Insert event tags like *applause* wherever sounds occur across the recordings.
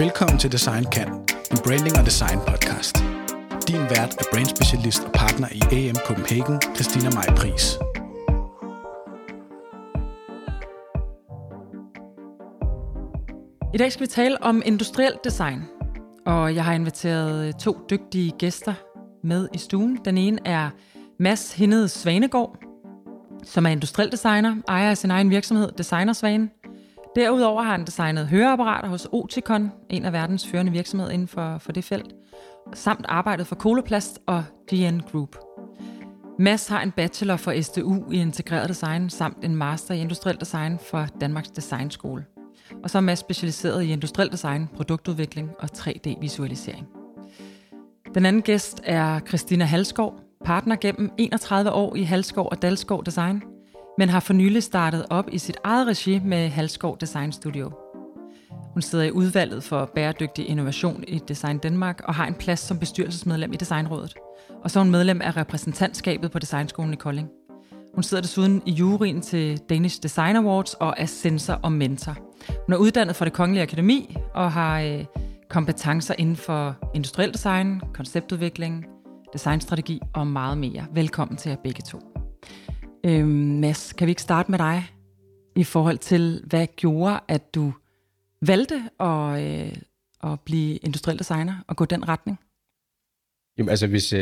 Velkommen til Design Kan, en branding og design podcast. Din vært er brandspecialist og partner i AM Copenhagen, Christina Maj Pris. I dag skal vi tale om industrielt design, og jeg har inviteret øh, to dygtige gæster med i stuen. Den ene er Mads Hindede Svanegård, som er industriel designer, ejer af sin egen virksomhed Designersvane. Derudover har han designet høreapparater hos Oticon, en af verdens førende virksomheder inden for, for det felt, samt arbejdet for Koloplast og DN Group. Mads har en bachelor for SDU i integreret design, samt en master i industriel design for Danmarks Designskole. Og så er Mads specialiseret i industriel design, produktudvikling og 3D-visualisering. Den anden gæst er Christina Halskov, partner gennem 31 år i Halskov og Dalskov Design, men har for nylig startet op i sit eget regi med Halskov Design Studio. Hun sidder i udvalget for bæredygtig innovation i Design Danmark og har en plads som bestyrelsesmedlem i Designrådet. Og så er hun medlem af repræsentantskabet på Designskolen i Kolding. Hun sidder desuden i juryen til Danish Design Awards og er sensor og mentor. Hun er uddannet fra det Kongelige Akademi og har øh, kompetencer inden for industriel design, konceptudvikling, designstrategi og meget mere. Velkommen til jer begge to. Øhm, Mads, kan vi ikke starte med dig i forhold til, hvad gjorde, at du valgte at, øh, at blive industriel designer og gå den retning? Jamen altså, hvis øh,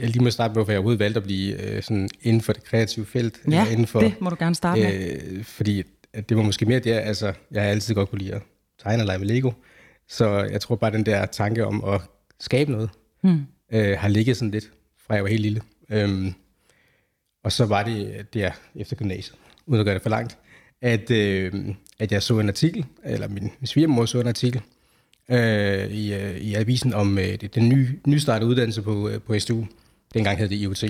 jeg lige må starte med, hvorfor jeg overhovedet valgte at blive øh, sådan inden for det kreative felt. Ja, eller inden for, det må du gerne starte med. Øh, fordi det var måske mere det, altså, jeg har altid godt kunne lide at tegne og lege med Lego. Så jeg tror bare, den der tanke om at skabe noget, Hmm. øh, har ligget sådan lidt, fra jeg var helt lille. Øhm, og så var det der efter gymnasiet, uden at gøre det for langt, at, øh, at jeg så en artikel, eller min, min svigermor så en artikel, øh, i, øh, i avisen om øh, det, den nye, nystartede uddannelse på, øh, på SDU. Dengang hed det IoT.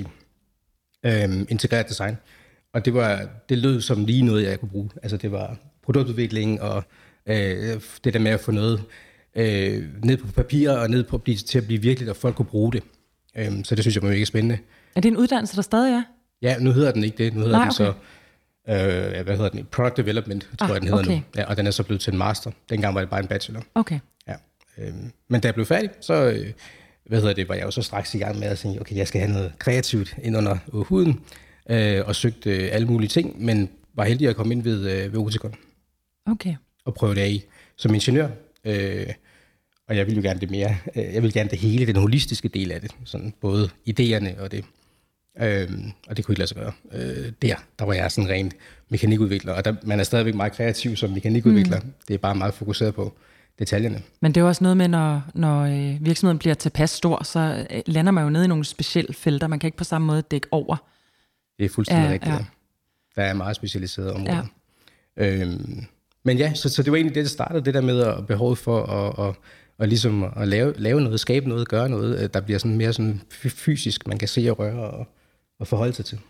Øh, integreret design. Og det, var, det lød som lige noget, jeg kunne bruge. Altså det var produktudvikling og øh, det der med at få noget øh, ned på papir og ned på, til at blive virkeligt, og folk kunne bruge det. Øh, så det synes jeg var mega spændende. Er det en uddannelse, der stadig er? Ja, nu hedder den ikke det. Nu hedder Nej, den så, øh, hvad hedder den? Product Development, tror Ah, jeg, den hedder okay. nu. Ja, og den er så blevet til en master. Dengang var det bare en bachelor. Okay. Ja. Øhm, men da jeg blev færdig, så øh, hvad hedder det, var jeg jo så straks i gang med at sige, okay, jeg skal have noget kreativt ind under øh, huden, øh, og søgte øh, alle mulige ting, men var heldig at komme ind ved, øh, ved Oticon Okay. og prøve det af som ingeniør. Øh, og jeg vil jo gerne det mere, øh, jeg vil gerne det hele, den holistiske del af det, sådan både idéerne og det. Øhm, og det kunne ikke lade sig gøre. Øh, der, der var jeg sådan rent mekanikudvikler, og der, man er stadigvæk meget kreativ som mekanikudvikler. Mm. Det er bare meget fokuseret på detaljerne. Men det er jo også noget med, når, når øh, virksomheden bliver tilpas stor, så øh, lander man jo nede i nogle specielle felter. Man kan ikke på samme måde dække over. Det er fuldstændig Ja, rigtigt. ja. Der er meget specialiseret område. Ja. Øhm, men ja, så, så det var egentlig det, der startede, det der med at behovet for at, at, at, ligesom at lave, lave noget, skabe noget, gøre noget, øh, der bliver sådan mere sådan fy- fysisk, man kan se og røre og, og forholde sig til.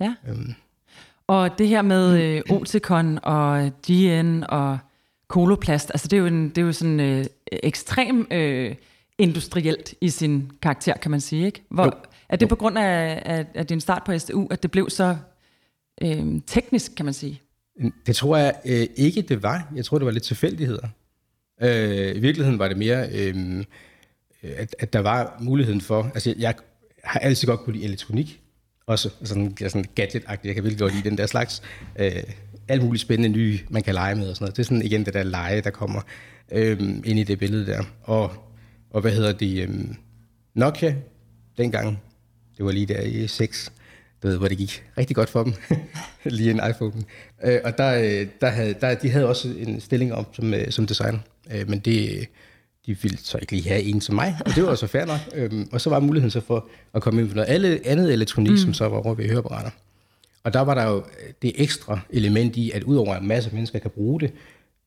Ja. Øhm, Og det her med øh, Oticon og GN og Koloplast, altså det er jo, en, det er jo sådan øh, ekstrem øh, industrielt i sin karakter, kan man sige. Ikke? Hvor, Jo. er det på grund af, af, af din start på SDU, at det blev så øh, teknisk, kan man sige? Det tror jeg øh, ikke, det var. Jeg tror, det var lidt tilfældigheder. Øh, I virkeligheden var det mere, øh, at, at der var muligheden for... Altså, jeg har altid godt kunne lide elektronik. Også sådan, sådan gadget-agtig. Jeg kan virkelig godt lide den der slags. Øh, alt muligt spændende nye, man kan lege med og sådan noget. Det er sådan igen det der lege, der kommer øh, ind i det billede der. Og, og hvad hedder det? Øh, Nokia, dengang, det var lige der i 6, du ved, hvor det gik rigtig godt for dem, *laughs* lige en iPhone. Øh, og der, øh, der havde, der, de havde også en stilling op som, øh, som designer, øh, men det, de ville så ikke lige have en som mig, og det var så fair nok. Øhm, og så var muligheden så for at komme ind på noget alle, andet elektronik, mm. som så var over ved høreapparater. Og der var der jo det ekstra element i, at udover at en masse mennesker kan bruge det,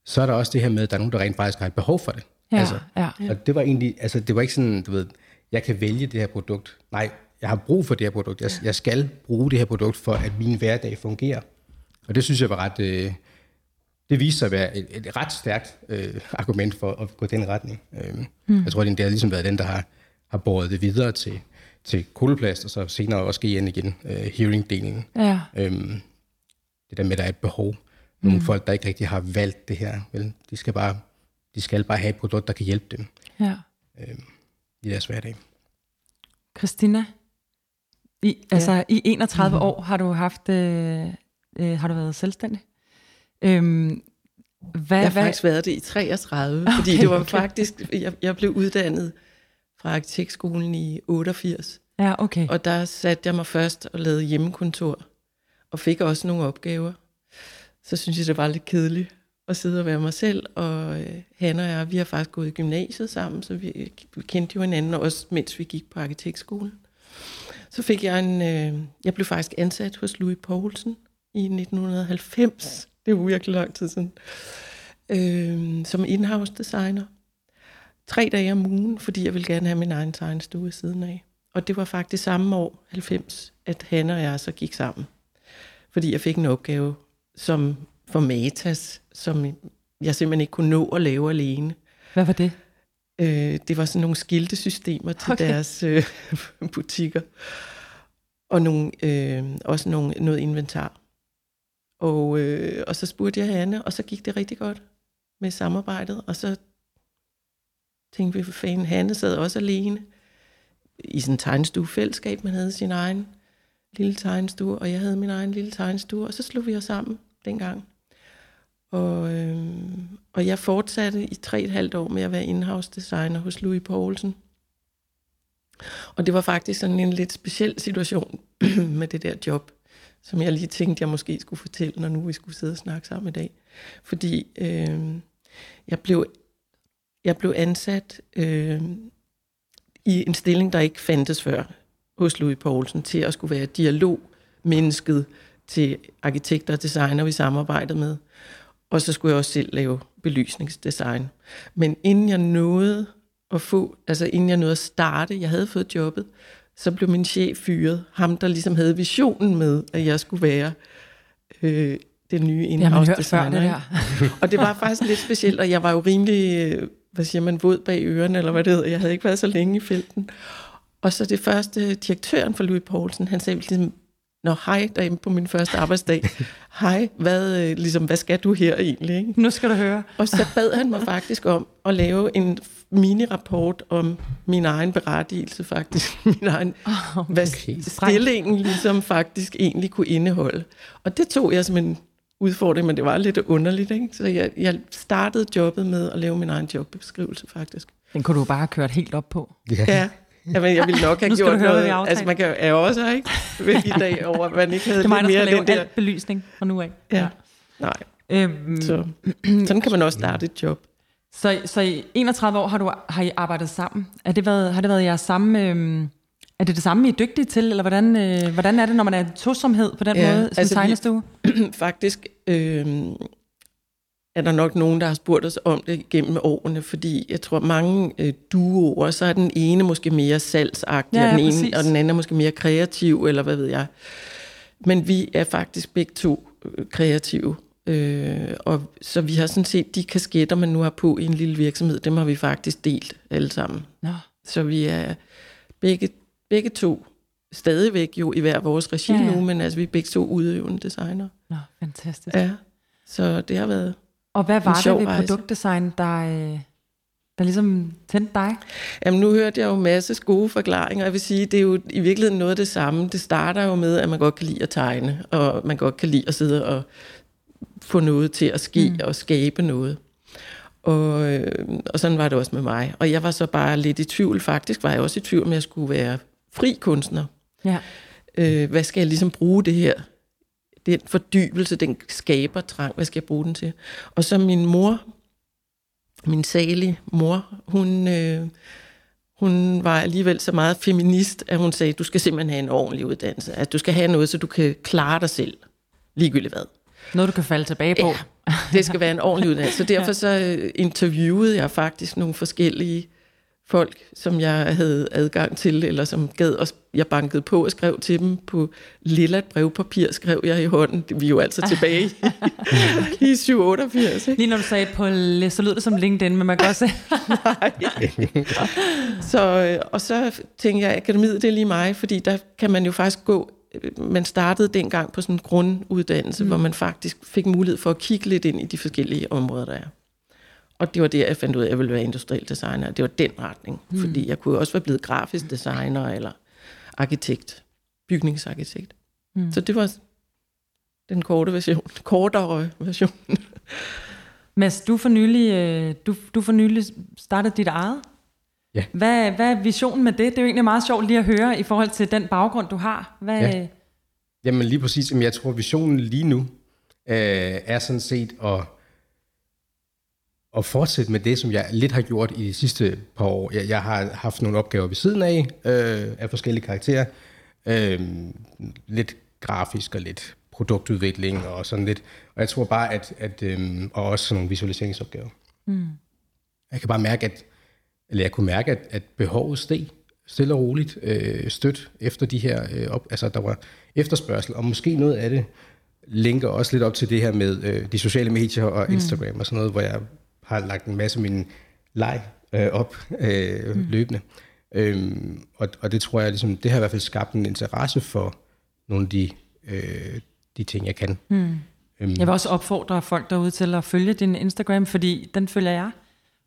så er der også det her med, at der er nogen, der rent faktisk har et behov for det. Altså, Ja, ja. Og det var egentlig, altså det var ikke sådan, du ved, jeg kan vælge det her produkt. Nej, jeg har brug for det her produkt. Jeg, jeg skal bruge det her produkt, for at min hverdag fungerer. Og det synes jeg var ret, øh, det viste sig at være et, et ret stærkt øh, argument for at gå den retning. Øh, mm. Jeg tror, det har ligesom været den, der har, har båret det videre til, til koloplast, og så senere også igen igen, øh, hearing-delen. Ja. Øhm, det der med, at der er et behov. Nogle mm. folk, der ikke rigtig har valgt det her, vel? De skal bare, De skal bare have et produkt, der kan hjælpe dem Ja. i deres hverdag. Christina, i, altså i 31 år har du haft, øh, øh, har du været selvstændig. Øhm, hvad, Jeg har hvad, faktisk været det i 33, *laughs* okay, fordi det var okay. faktisk, jeg, jeg blev uddannet fra arkitektskolen i 88, ja, okay. og der satte jeg mig først og lavede hjemmekontor, og fik også nogle opgaver. Så synes jeg, det var lidt kedeligt at sidde og være mig selv, og øh, Hanne og jeg, vi har faktisk gået i gymnasiet sammen, så vi, vi kendte jo hinanden, også mens vi gik på arkitektskolen. Så fik jeg en, øh, jeg blev faktisk ansat hos Louis Poulsen i 1990. Det er virkelig lang tid siden. Øh, som in-house designer. Tre dage om ugen, fordi jeg ville gerne have min egen tegnestue siden af. Og det var faktisk samme år, 90, at Hanne og jeg så gik sammen. Fordi jeg fik en opgave som for Matas, som jeg simpelthen ikke kunne nå at lave alene. Hvad var det? Øh, det var sådan nogle skiltesystemer til okay. deres øh, *laughs* butikker. Og nogle, øh, også nogle, noget inventar. Og, øh, og så spurgte jeg Hanne, og så gik det rigtig godt med samarbejdet. Og så tænkte vi, for fanden, Hanne sad også alene i sådan en tegnestuefællesskab. Man havde sin egen lille tegnestue, og jeg havde min egen lille tegnestue. Og så slog vi os sammen dengang. Og, øh, og jeg fortsatte i tre og et halvt år med at være in-house designer hos Louis Poulsen. Og det var faktisk sådan en lidt speciel situation *clears throat* med det der job, som jeg lige tænkte, jeg måske skulle fortælle, når nu vi skulle sidde og snakke sammen i dag. Fordi øh, jeg, blev, jeg blev ansat øh, i en stilling, der ikke fandtes før hos Louis Poulsen, til at skulle være dialogmennesket til arkitekter og designer, vi samarbejdede med. Og så skulle jeg også selv lave belysningsdesign. Men inden jeg nåede at få, altså inden jeg nåede at starte, jeg havde fået jobbet, så blev min chef fyret. Ham, der ligesom havde visionen med, at jeg skulle være øh, den nye in-house designer. det der. Og det var faktisk lidt specielt, og jeg var jo rimelig, øh, hvad siger man, våd bag ørerne, eller hvad det hedder. Jeg havde ikke været så længe i felten. Og så det første, direktøren for Louis Poulsen, han sagde ligesom, Nå, hej, derinde på min første arbejdsdag. Hej, hvad, øh, ligesom, hvad skal du her egentlig? Ikke? Nu skal du høre. Og så bad han mig faktisk om at lave en mini-rapport om min egen berettigelse faktisk. *laughs* Min egen, Oh, hvad okay. stillingen ligesom faktisk egentlig kunne indeholde. Og det tog jeg som en udfordring, men det var lidt underligt. Ikke? Så jeg, jeg startede jobbet med at lave min egen jobbeskrivelse faktisk. Den kunne du bare have kørt helt op på. Ja. Jamen, jeg ville nok have gjort høre, noget. Altså, man kan er også ikke ved i dag over, at man ikke havde Det er mig, der lidt skal mere lave den der... alt belysning fra nu af. Ja. Nej, Øhm, så sådan kan man også starte et job. Så, så i 31 år har, du, har I arbejdet sammen. Er det været, har det været jeres samme... Øhm, er det det samme, I er dygtige til, eller hvordan, øh, hvordan er det, når man er en tosomhed på den Ja, måde, som altså, vi- tegnestue? *clears throat* Faktisk øh, er der nok nogen, der har spurgt os om det gennem årene, fordi jeg tror, mange øh, duoer, så er den ene måske mere salgsagtig, Ja, og, den ja, ene, præcis. og den anden er måske mere kreativ, eller hvad ved jeg. Men vi er faktisk begge to øh, kreative. Øh, og så vi har sådan set de kasketter, man nu har på i en lille virksomhed, dem har vi faktisk delt alle sammen. Nå, Så vi er begge, begge to stadigvæk jo i hver vores regi Ja, ja, nu, men altså vi er begge to udøvende designer. nå, fantastisk. Ja, så det har været... Og hvad var det ved rejse. produktdesign, der, øh, der ligesom tændte dig? Jamen nu hørte jeg jo masse gode forklaringer, jeg vil sige, det er jo i virkeligheden noget af det samme. Det starter jo med, at man godt kan lide at tegne, og man godt kan lide at sidde og få noget til at ske mm. og skabe noget. Og, øh, og sådan var det også med mig. Og jeg var så bare lidt i tvivl. Faktisk var jeg også i tvivl, om jeg skulle være fri kunstner. Ja. Øh, hvad skal jeg ligesom bruge det her? Den fordybelse, den skaber trang, hvad skal jeg bruge den til? Og så min mor, min salige mor, hun, øh, hun var alligevel så meget feminist, at hun sagde, du skal simpelthen have en ordentlig uddannelse. At du skal have noget, så du kan klare dig selv, ligegyldigt hvad. Noget, du kan falde tilbage på. Ja. Det skal være en ordentlig uddannelse. Så *laughs* derfor så øh, interviewede jeg faktisk nogle forskellige folk, som jeg havde adgang til, eller som gad, og jeg bankede på og skrev til dem på lilla brevpapir, skrev jeg i hånden. Vi er jo altså tilbage i, *laughs* i 788, ikke? Lige når du sagde på, så lød det som LinkedIn, men man kan også *laughs* se, Så, øh, og så tænkte jeg, akademiet det er lige mig, fordi der kan man jo faktisk gå, man startede dengang på sådan en grunduddannelse, mm. hvor man faktisk fik mulighed for at kigge lidt ind i de forskellige områder, der er. Og det var der, jeg fandt ud af, at jeg ville være industriel designer. Det var den retning. Mm. Fordi jeg kunne også være blevet grafisk designer eller arkitekt, bygningsarkitekt. Mm. Så det var den korte version, kortere version. Mads, du for nylig, øh, du, du for nylig startet dit eget. Ja. Hvad, hvad er visionen med det? Det er jo egentlig meget sjovt lige at høre i forhold til den baggrund, du har. Hvad, Ja. Jamen lige præcis, Jamen, jeg tror visionen lige nu øh, er sådan set at, at fortsætte med det, som jeg lidt har gjort i de sidste par år. Jeg, jeg har haft nogle opgaver ved siden af, øh, af forskellige karakterer. Øh, lidt grafisk og lidt produktudvikling og sådan lidt. Og jeg tror bare, at, at øh, og også sådan nogle visualiseringsopgaver. Mm. Jeg kan bare mærke, at, eller jeg kunne mærke, at, at behovet steg stille og roligt øh, stødt efter de her, øh, op, altså der var efterspørgsel, og måske noget af det linker også lidt op til det her med øh, de sociale medier og Instagram mm. og sådan noget, hvor jeg har lagt en masse af min leg øh, op øh, mm. løbende. Øhm, og, og det tror jeg, ligesom, det har i hvert fald skabt en interesse for nogle af de, øh, de ting, jeg kan. Mm. Øhm, Jeg vil også opfordre folk derude til at følge din Instagram, fordi den følger jeg.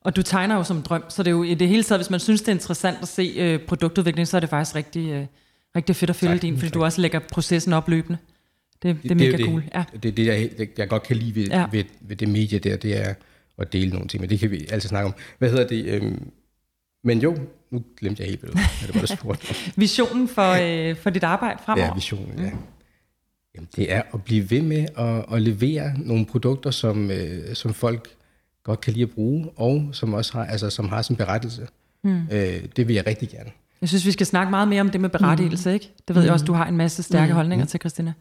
Og du tegner jo som en drøm, så det er jo i det hele taget, hvis man synes, det er interessant at se øh, produktudvikling, så er det faktisk rigtig, øh, rigtig fedt at følge Tak. din, fordi du også lægger processen op løbende. Det, det er det, mega jo cool. Ja. Det, det, det jeg, det, jeg godt kan lide ved, Ja. ved, ved det medie der, det er at dele nogle ting, men det kan vi altid snakke om. Hvad hedder det? Øhm, men jo, nu glemte jeg helt, hvad det var, det der *laughs* spurgte. Visionen for, øh, for dit arbejde fremover? Ja, visionen, ja. Jamen, det er at blive ved med at, at levere nogle produkter, som, øh, som folk godt kan lide at bruge, og som også har, altså, som har sin berettelse. Mm. Øh, det vil jeg rigtig gerne. Jeg synes, vi skal snakke meget mere om det med berettigelse, mm. ikke? Det ved jeg også, du har en masse stærke mm. holdninger til, Christina.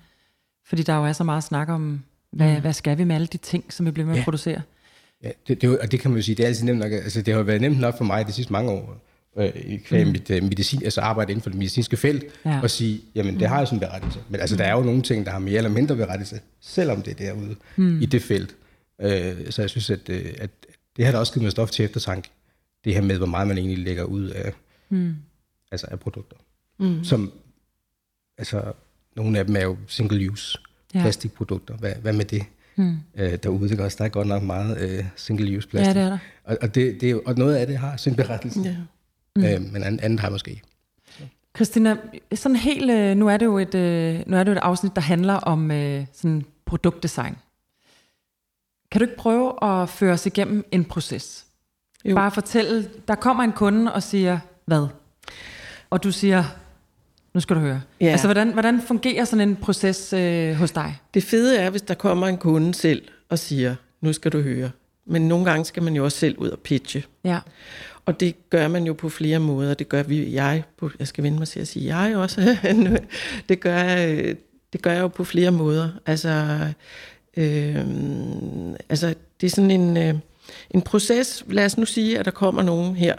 Fordi der jo er så meget snak om, hvad, mm. hvad skal vi med alle de ting, som vi bliver med at Ja. producere? Ja, det, det, er jo- og det kan man jo sige, det er altid nemt nok. Altså, det har været nemt nok for mig de sidste mange år, øh, i kvæg mm. mit øh, medicin, altså arbejde inden for det medicinske felt, Ja. og sige, jamen det har jo sådan en berettelse. Men altså, der er jo nogle ting, der har mere eller mindre berettelse, selvom det er derude mm. i det felt. Øh, så jeg synes, at, øh, at det har da også givet mig stof til eftertanke. Det her med, hvor meget man egentlig lægger ud af, Mm. altså af produkter. Mm. Som, altså, nogle af dem er jo single use Ja. plastikprodukter. Hvad, hvad med det? Mm. øh, derude. Ikke? Også, der er godt nok meget øh, single-use plastik. Ja, det er der. Og, og, det, det er og noget af det har sin berettelse, Ja. Mm. øh, men andet, andet har måske ikke. Christina, sådan helt, øh, nu er det jo et, øh, nu er det jo et afsnit, der handler om sådan produktdesign. Kan du ikke prøve at føre os igennem en proces? Jo. Bare fortælle, der kommer en kunde og siger, hvad? Og du siger, nu skal du høre. Ja. Altså, hvordan, hvordan fungerer sådan en proces øh, hos dig? Det fede er, hvis der kommer en kunde selv og siger, nu skal du høre. Men nogle gange skal man jo også selv ud og pitche. Ja. Og det gør man jo på flere måder. Det gør vi, jeg, på, jeg skal vende mig til at sige jeg også. *laughs* Det, gør, jeg- det gør jeg jo på flere måder. Altså, øh, altså det er sådan en, øh, en proces. Lad os nu sige, at der kommer nogen her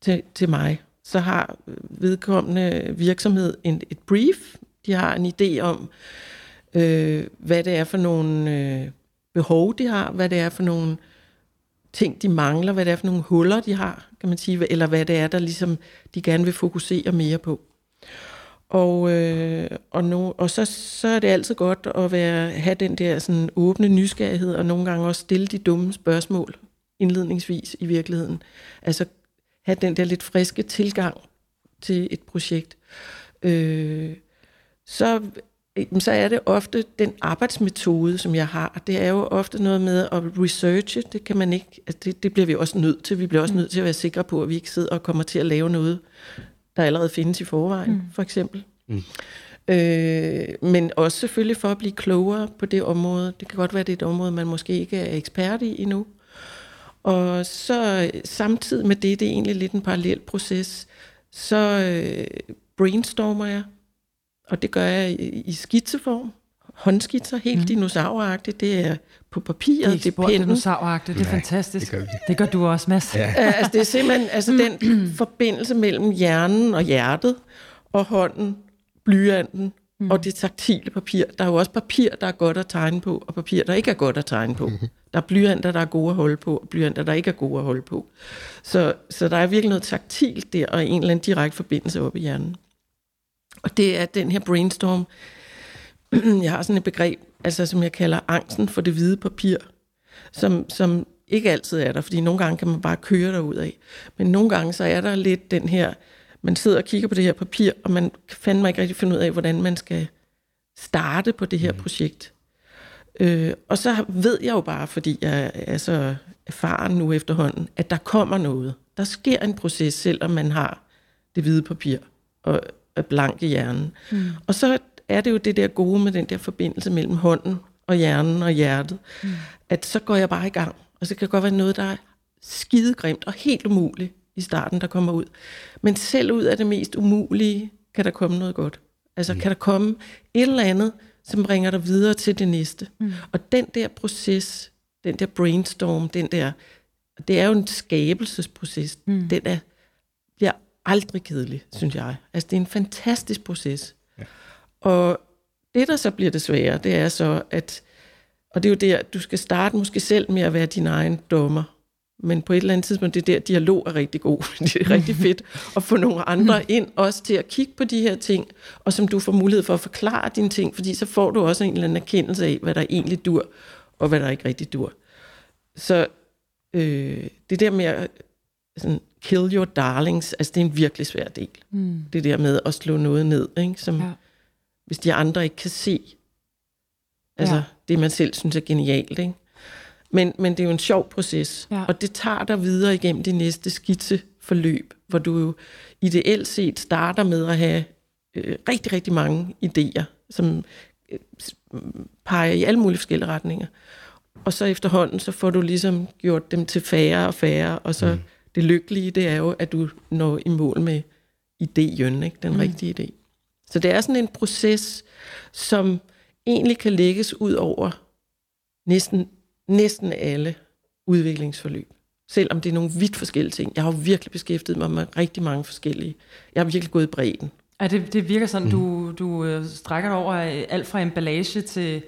til, til mig. Så har vedkommende virksomhed en, et brief. De har en idé om, øh, hvad det er for nogle øh, behov, de har, hvad det er for nogle ting, de mangler, hvad det er for nogle huller, de har, kan man sige, eller hvad det er, der ligesom de gerne vil fokusere mere på. Og, øh, og, no, og så, så er det altid godt at være, have den der sådan åbne nysgerrighed, og nogle gange også stille de dumme spørgsmål indledningsvis i virkeligheden. Altså have den der lidt friske tilgang til et projekt. Øh, så, så er det ofte den arbejdsmetode, som jeg har. Det er jo ofte noget med at researche. Det kan man ikke, altså det, det bliver vi også nødt til. Vi bliver også nødt til at være sikre på, at vi ikke sidder og kommer til at lave noget, der allerede findes i forvejen, mm. for eksempel. Mm. Øh, men også selvfølgelig for at blive klogere på det område. Det kan godt være, det er et område, man måske ikke er ekspert i endnu. Og så samtidig med det, det er egentlig lidt en parallel proces, så øh, brainstormer jeg, og det gør jeg i, i skitseform. Håndskitser, helt mm. dinosauragtigt. Det er på papiret, Det er det er pennen. dinosauragtigt. Det er Nej, fantastisk. det gør vi. det gør du også, Mads. Ja. Ja, altså det er simpelthen altså den *clears throat* forbindelse mellem hjernen og hjertet, og hånden, blyanten mm. og det taktile papir. Der er jo også papir, der er godt at tegne på, og papir, der ikke er godt at tegne på. Der er blyanter, der er gode at holde på, og blyanter, der ikke er gode at holde på. Så, så der er virkelig noget taktilt der, og en eller anden direkte forbindelse op i hjernen. Og det er den her brainstorm. *clears throat* Jeg har sådan et begreb, altså som jeg kalder angsten for det hvide papir, som, som ikke altid er der, fordi nogle gange kan man bare køre derud af. Men nogle gange så er der lidt den her, man sidder og kigger på det her papir, og man kan fandme ikke rigtig finde ud af, hvordan man skal starte på det her projekt. Øh, og så ved jeg jo bare, fordi jeg er så erfaren nu efterhånden, at der kommer noget. Der sker en proces, selvom man har det hvide papir og er blank i hjernen. Mm. Og så er det jo det der gode med den der forbindelse mellem hånden og hjernen og hjertet, mm. at så går jeg bare i gang. Og så kan det godt være noget, der er skidegrimt og helt umuligt i starten, der kommer ud. Men selv ud af det mest umulige, kan der komme noget godt. Altså mm. kan der komme et eller andet, som bringer dig videre til det næste. Mm. Og den der proces, den der brainstorm, den der, det er jo en skabelsesproces. Mm. Den er, bliver aldrig kedelig, synes jeg. Altså det er en fantastisk proces. Og det, der så bliver det svære, det er så, at, og det er jo der, du skal starte måske selv med at være din egen dommer. Men på et eller andet tidspunkt, det er der, dialog er rigtig god. *laughs* Det er rigtig *laughs* fedt at få nogle andre ind, også til at kigge på de her ting, og som du får mulighed for at forklare dine ting, fordi så får du også en eller anden erkendelse af, hvad der egentlig dur, og hvad der ikke rigtig dur. Så øh, det der med at sådan, kill your darlings, altså det er en virkelig svær del. Mm. Det der med at slå noget ned, ikke? som ja. Hvis de andre ikke kan se, altså ja. det man selv synes er genialt. Ikke? Men, men det er jo en sjov proces, ja. og det tager dig videre igennem det næste skitseforløb, hvor du jo ideelt set starter med at have øh, rigtig, rigtig mange idéer, som øh, peger i alle mulige forskellige retninger. Og så efterhånden, så får du ligesom gjort dem til færre og færre, og så mm. det lykkelige, det er jo, at du når i mål med idéen, ikke? den mm. rigtige idé. Så det er sådan en proces, som egentlig kan lægges ud over næsten næsten alle udviklingsforløb. Selvom det er nogle vidt forskellige ting. Jeg har jo virkelig beskæftiget mig med rigtig mange forskellige. Jeg har virkelig gået i bredden. Ja, det, det virker sådan, mm. du, du øh, strækker dig over alt fra emballage til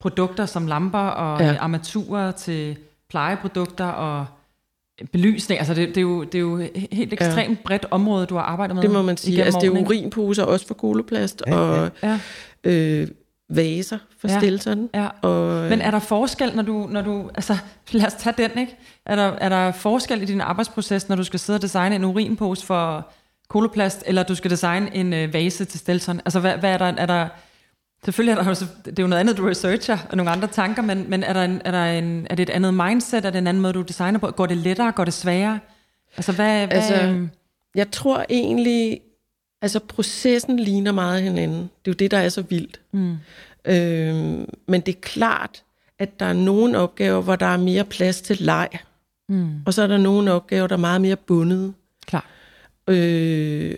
produkter som lamper og ja. armaturer til plejeprodukter og belysning. Altså det, det, er, jo, det er jo helt ekstremt ja. bredt område, du har arbejdet med. Det må man sige. Altså det er urinposer også for koloplast ja, og ja. Øh, vaser for ja, Stilton. Ja. Og, Men er der forskel, når du, når du, altså lad os tage den, ikke? Er der, er der forskel i din arbejdsproces, når du skal sidde og designe en urinpose for koloplast, eller du skal designe en øh, vase til Stilton? Altså hvad, hvad er der, er der, selvfølgelig er der, det er jo noget andet, du researcher, og nogle andre tanker, men, men er, der en, er, der en, er det et andet mindset, er det en anden måde, du designer på? Går det lettere, går det sværere? Altså hvad, hvad altså, øhm? jeg tror egentlig, Altså processen ligner meget hinanden. Det er jo det, der er så vildt. Mm. Øh, men det er klart, at der er nogle opgaver, hvor der er mere plads til leg. Mm. Og så er der nogle opgaver, der er meget mere bundet. Klar. Øh,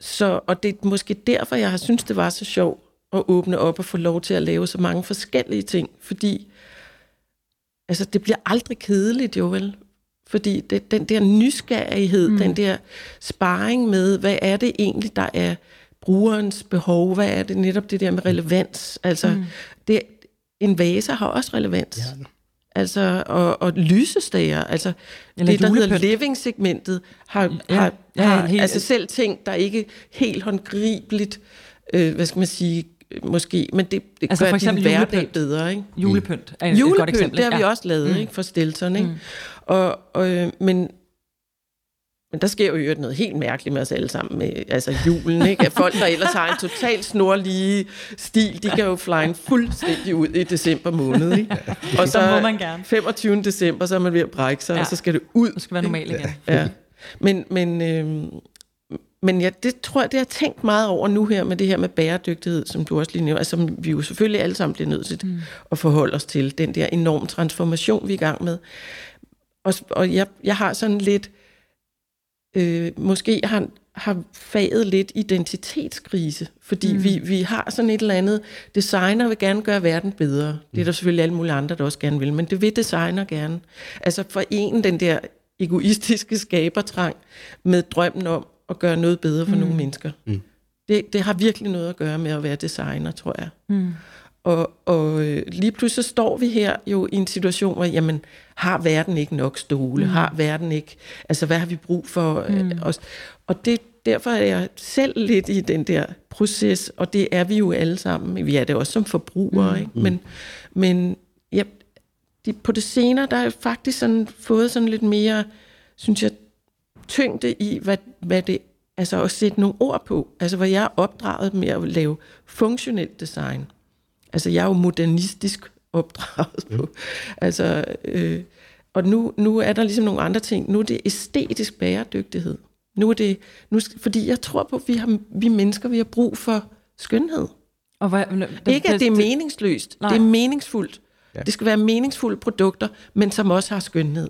så, og det er måske derfor, jeg har synes det var så sjovt at åbne op og få lov til at lave så mange forskellige ting. Fordi altså, det bliver aldrig kedeligt, jo vel? Fordi det, den der nysgerrighed, mm. den der sparring med, hvad er det egentlig, der er brugerens behov? Hvad er det netop det der med relevans? Altså, mm. det, en vase har også relevans. Ja. Altså, og, og lysestager, altså Eller det, der julepønt. hedder living-segmentet, har, ja, har, ja, har helt, altså selv ting, der ikke helt håndgribeligt, øh, hvad skal man sige, måske, men det, det altså gør for eksempel din hverdag bedre. Ikke? Julepynt er et julepynt, godt eksempel. det har vi ja. også lavet mm. ikke, for Stilton. Ikke? Mm. Og, og, øh, men, men der sker jo noget helt mærkeligt med os alle sammen, med altså julen, ikke? At folk, der ellers har en total snorlige stil, de kan jo flyne fuldstændig ud i december måned, ikke? Og så, må man gerne. 25. december, så er man ved at brække sig, ja. og så skal det ud. Det skal være normalt igen. Ja. Men, men, øh, men ja, det tror jeg, det har tænkt meget over nu her med det her med bæredygtighed, som du også lige nævner, altså, som vi jo selvfølgelig alle sammen bliver nødt til mm. at forholde os til, den der enorme transformation, vi er i gang med. Og, og jeg, jeg har sådan lidt, øh, måske har, har faget lidt identitetskrise, fordi mm. vi, vi har sådan et eller andet, designer vil gerne gøre verden bedre. Det er der selvfølgelig alle mulige andre, der også gerne vil, men det vil designer gerne. Altså for en, den der egoistiske skabertrang med drømmen om at gøre noget bedre for mm. nogle mennesker. Mm. Det, det har virkelig noget at gøre med at være designer, tror jeg. Mm. Og, og øh, lige pludselig står vi her jo i en situation, hvor, jamen, har verden ikke nok stole? Mm. Har verden ikke, altså hvad har vi brug for øh, mm. os? Og det, derfor er jeg selv lidt i den der proces, og det er vi jo alle sammen. Vi er det også som forbrugere, mm. ikke? Men, men ja, de, på det senere, der er jeg faktisk sådan, fået sådan lidt mere, synes jeg, tyngde i, hvad, hvad det altså at sætte nogle ord på. Altså, hvor jeg er opdraget med at lave funktionelt design. Altså, jeg er jo modernistisk *laughs* opdraget på. Altså, øh, og nu, nu er der ligesom nogle andre ting. Nu er det æstetisk bæredygtighed. Nu er det, nu, fordi jeg tror på, at vi, har, vi mennesker, vi har brug for skønhed. Og hvad, det, Ikke, at det er meningsløst. Nej. Det er meningsfuldt. Ja. Det skal være meningsfulde produkter, men som også har skønhed.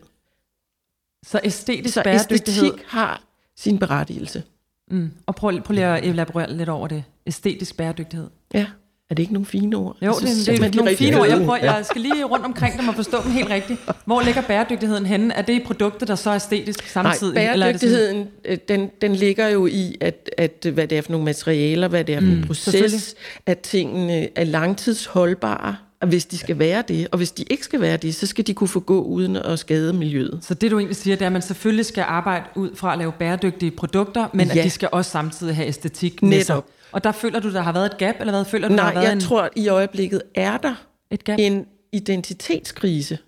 Så æstetisk Så bæredygtighed... æstetik har sin berettigelse. Mm. Og prøv, prøv lige at elaborere lidt over det. Æstetisk bæredygtighed. Ja. Er det ikke nogle fine ord? Jo, det, det, det er nogle fine ord. Jeg, prøver, jeg skal lige rundt omkring dem og forstå dem helt rigtigt. Hvor ligger bæredygtigheden henne? Er det i produktet, der så er æstetisk samtidig? Nej, bæredygtigheden, eller er det den, den ligger jo i, at, at hvad det er for nogle materialer, hvad det er for mm, en proces, at tingene er langtidsholdbare, hvis de skal være det, og hvis de ikke skal være det, så skal de kunne få gå uden at skade miljøet. Så det du egentlig siger, det er, at man selvfølgelig skal arbejde ud fra at lave bæredygtige produkter, men ja. at de skal også samtidig have æstetik med Netop. sig. Og der føler du, der har været et gap, eller hvad føler du, Nej, der har været jeg en... tror, i øjeblikket er der et gap. en identitetskrise,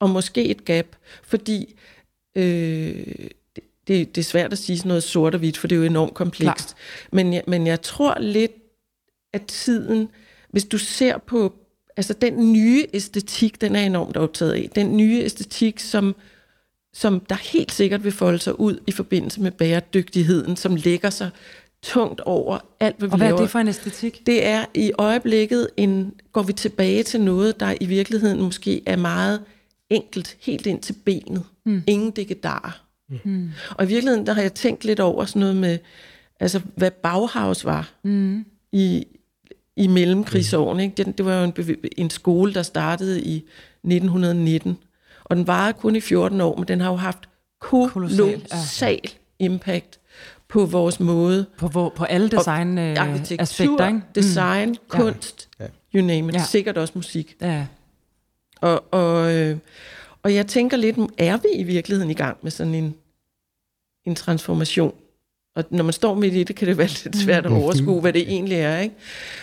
og måske et gap, fordi øh, det, det er svært at sige sådan noget sort og hvidt, for det er jo enormt komplekst. Men jeg, men jeg tror lidt, at tiden, hvis du ser på altså den nye æstetik, den er enormt optaget af. Den nye æstetik, som, som der helt sikkert vil folde sig ud i forbindelse med bæredygtigheden, som lægger sig tungt over alt, hvad vi Og hvad laver. er det for en æstetik? Det er i øjeblikket en, går vi tilbage til noget, der i virkeligheden måske er meget enkelt, helt ind til benet. Mm. Ingen digedar. Mm. Og i virkeligheden, der har jeg tænkt lidt over sådan noget med, altså hvad Bauhaus var mm. i, i mellemkrigsårene. Ikke? Det, det var jo en, en skole, der startede i 1919, og den varede kun i 14 år, men den har jo haft kolossal ja. impact på vores måde. På, hvor, på alle design og øh, aspekter, ikke? design, mm. kunst, ja. you name it. Ja. Sikkert også musik. Ja. Og, og, øh, og jeg tænker lidt, er vi i virkeligheden i gang med sådan en, en transformation? Og når man står midt i det, kan det være lidt svært at mm. overskue, hvad det egentlig er. Ikke?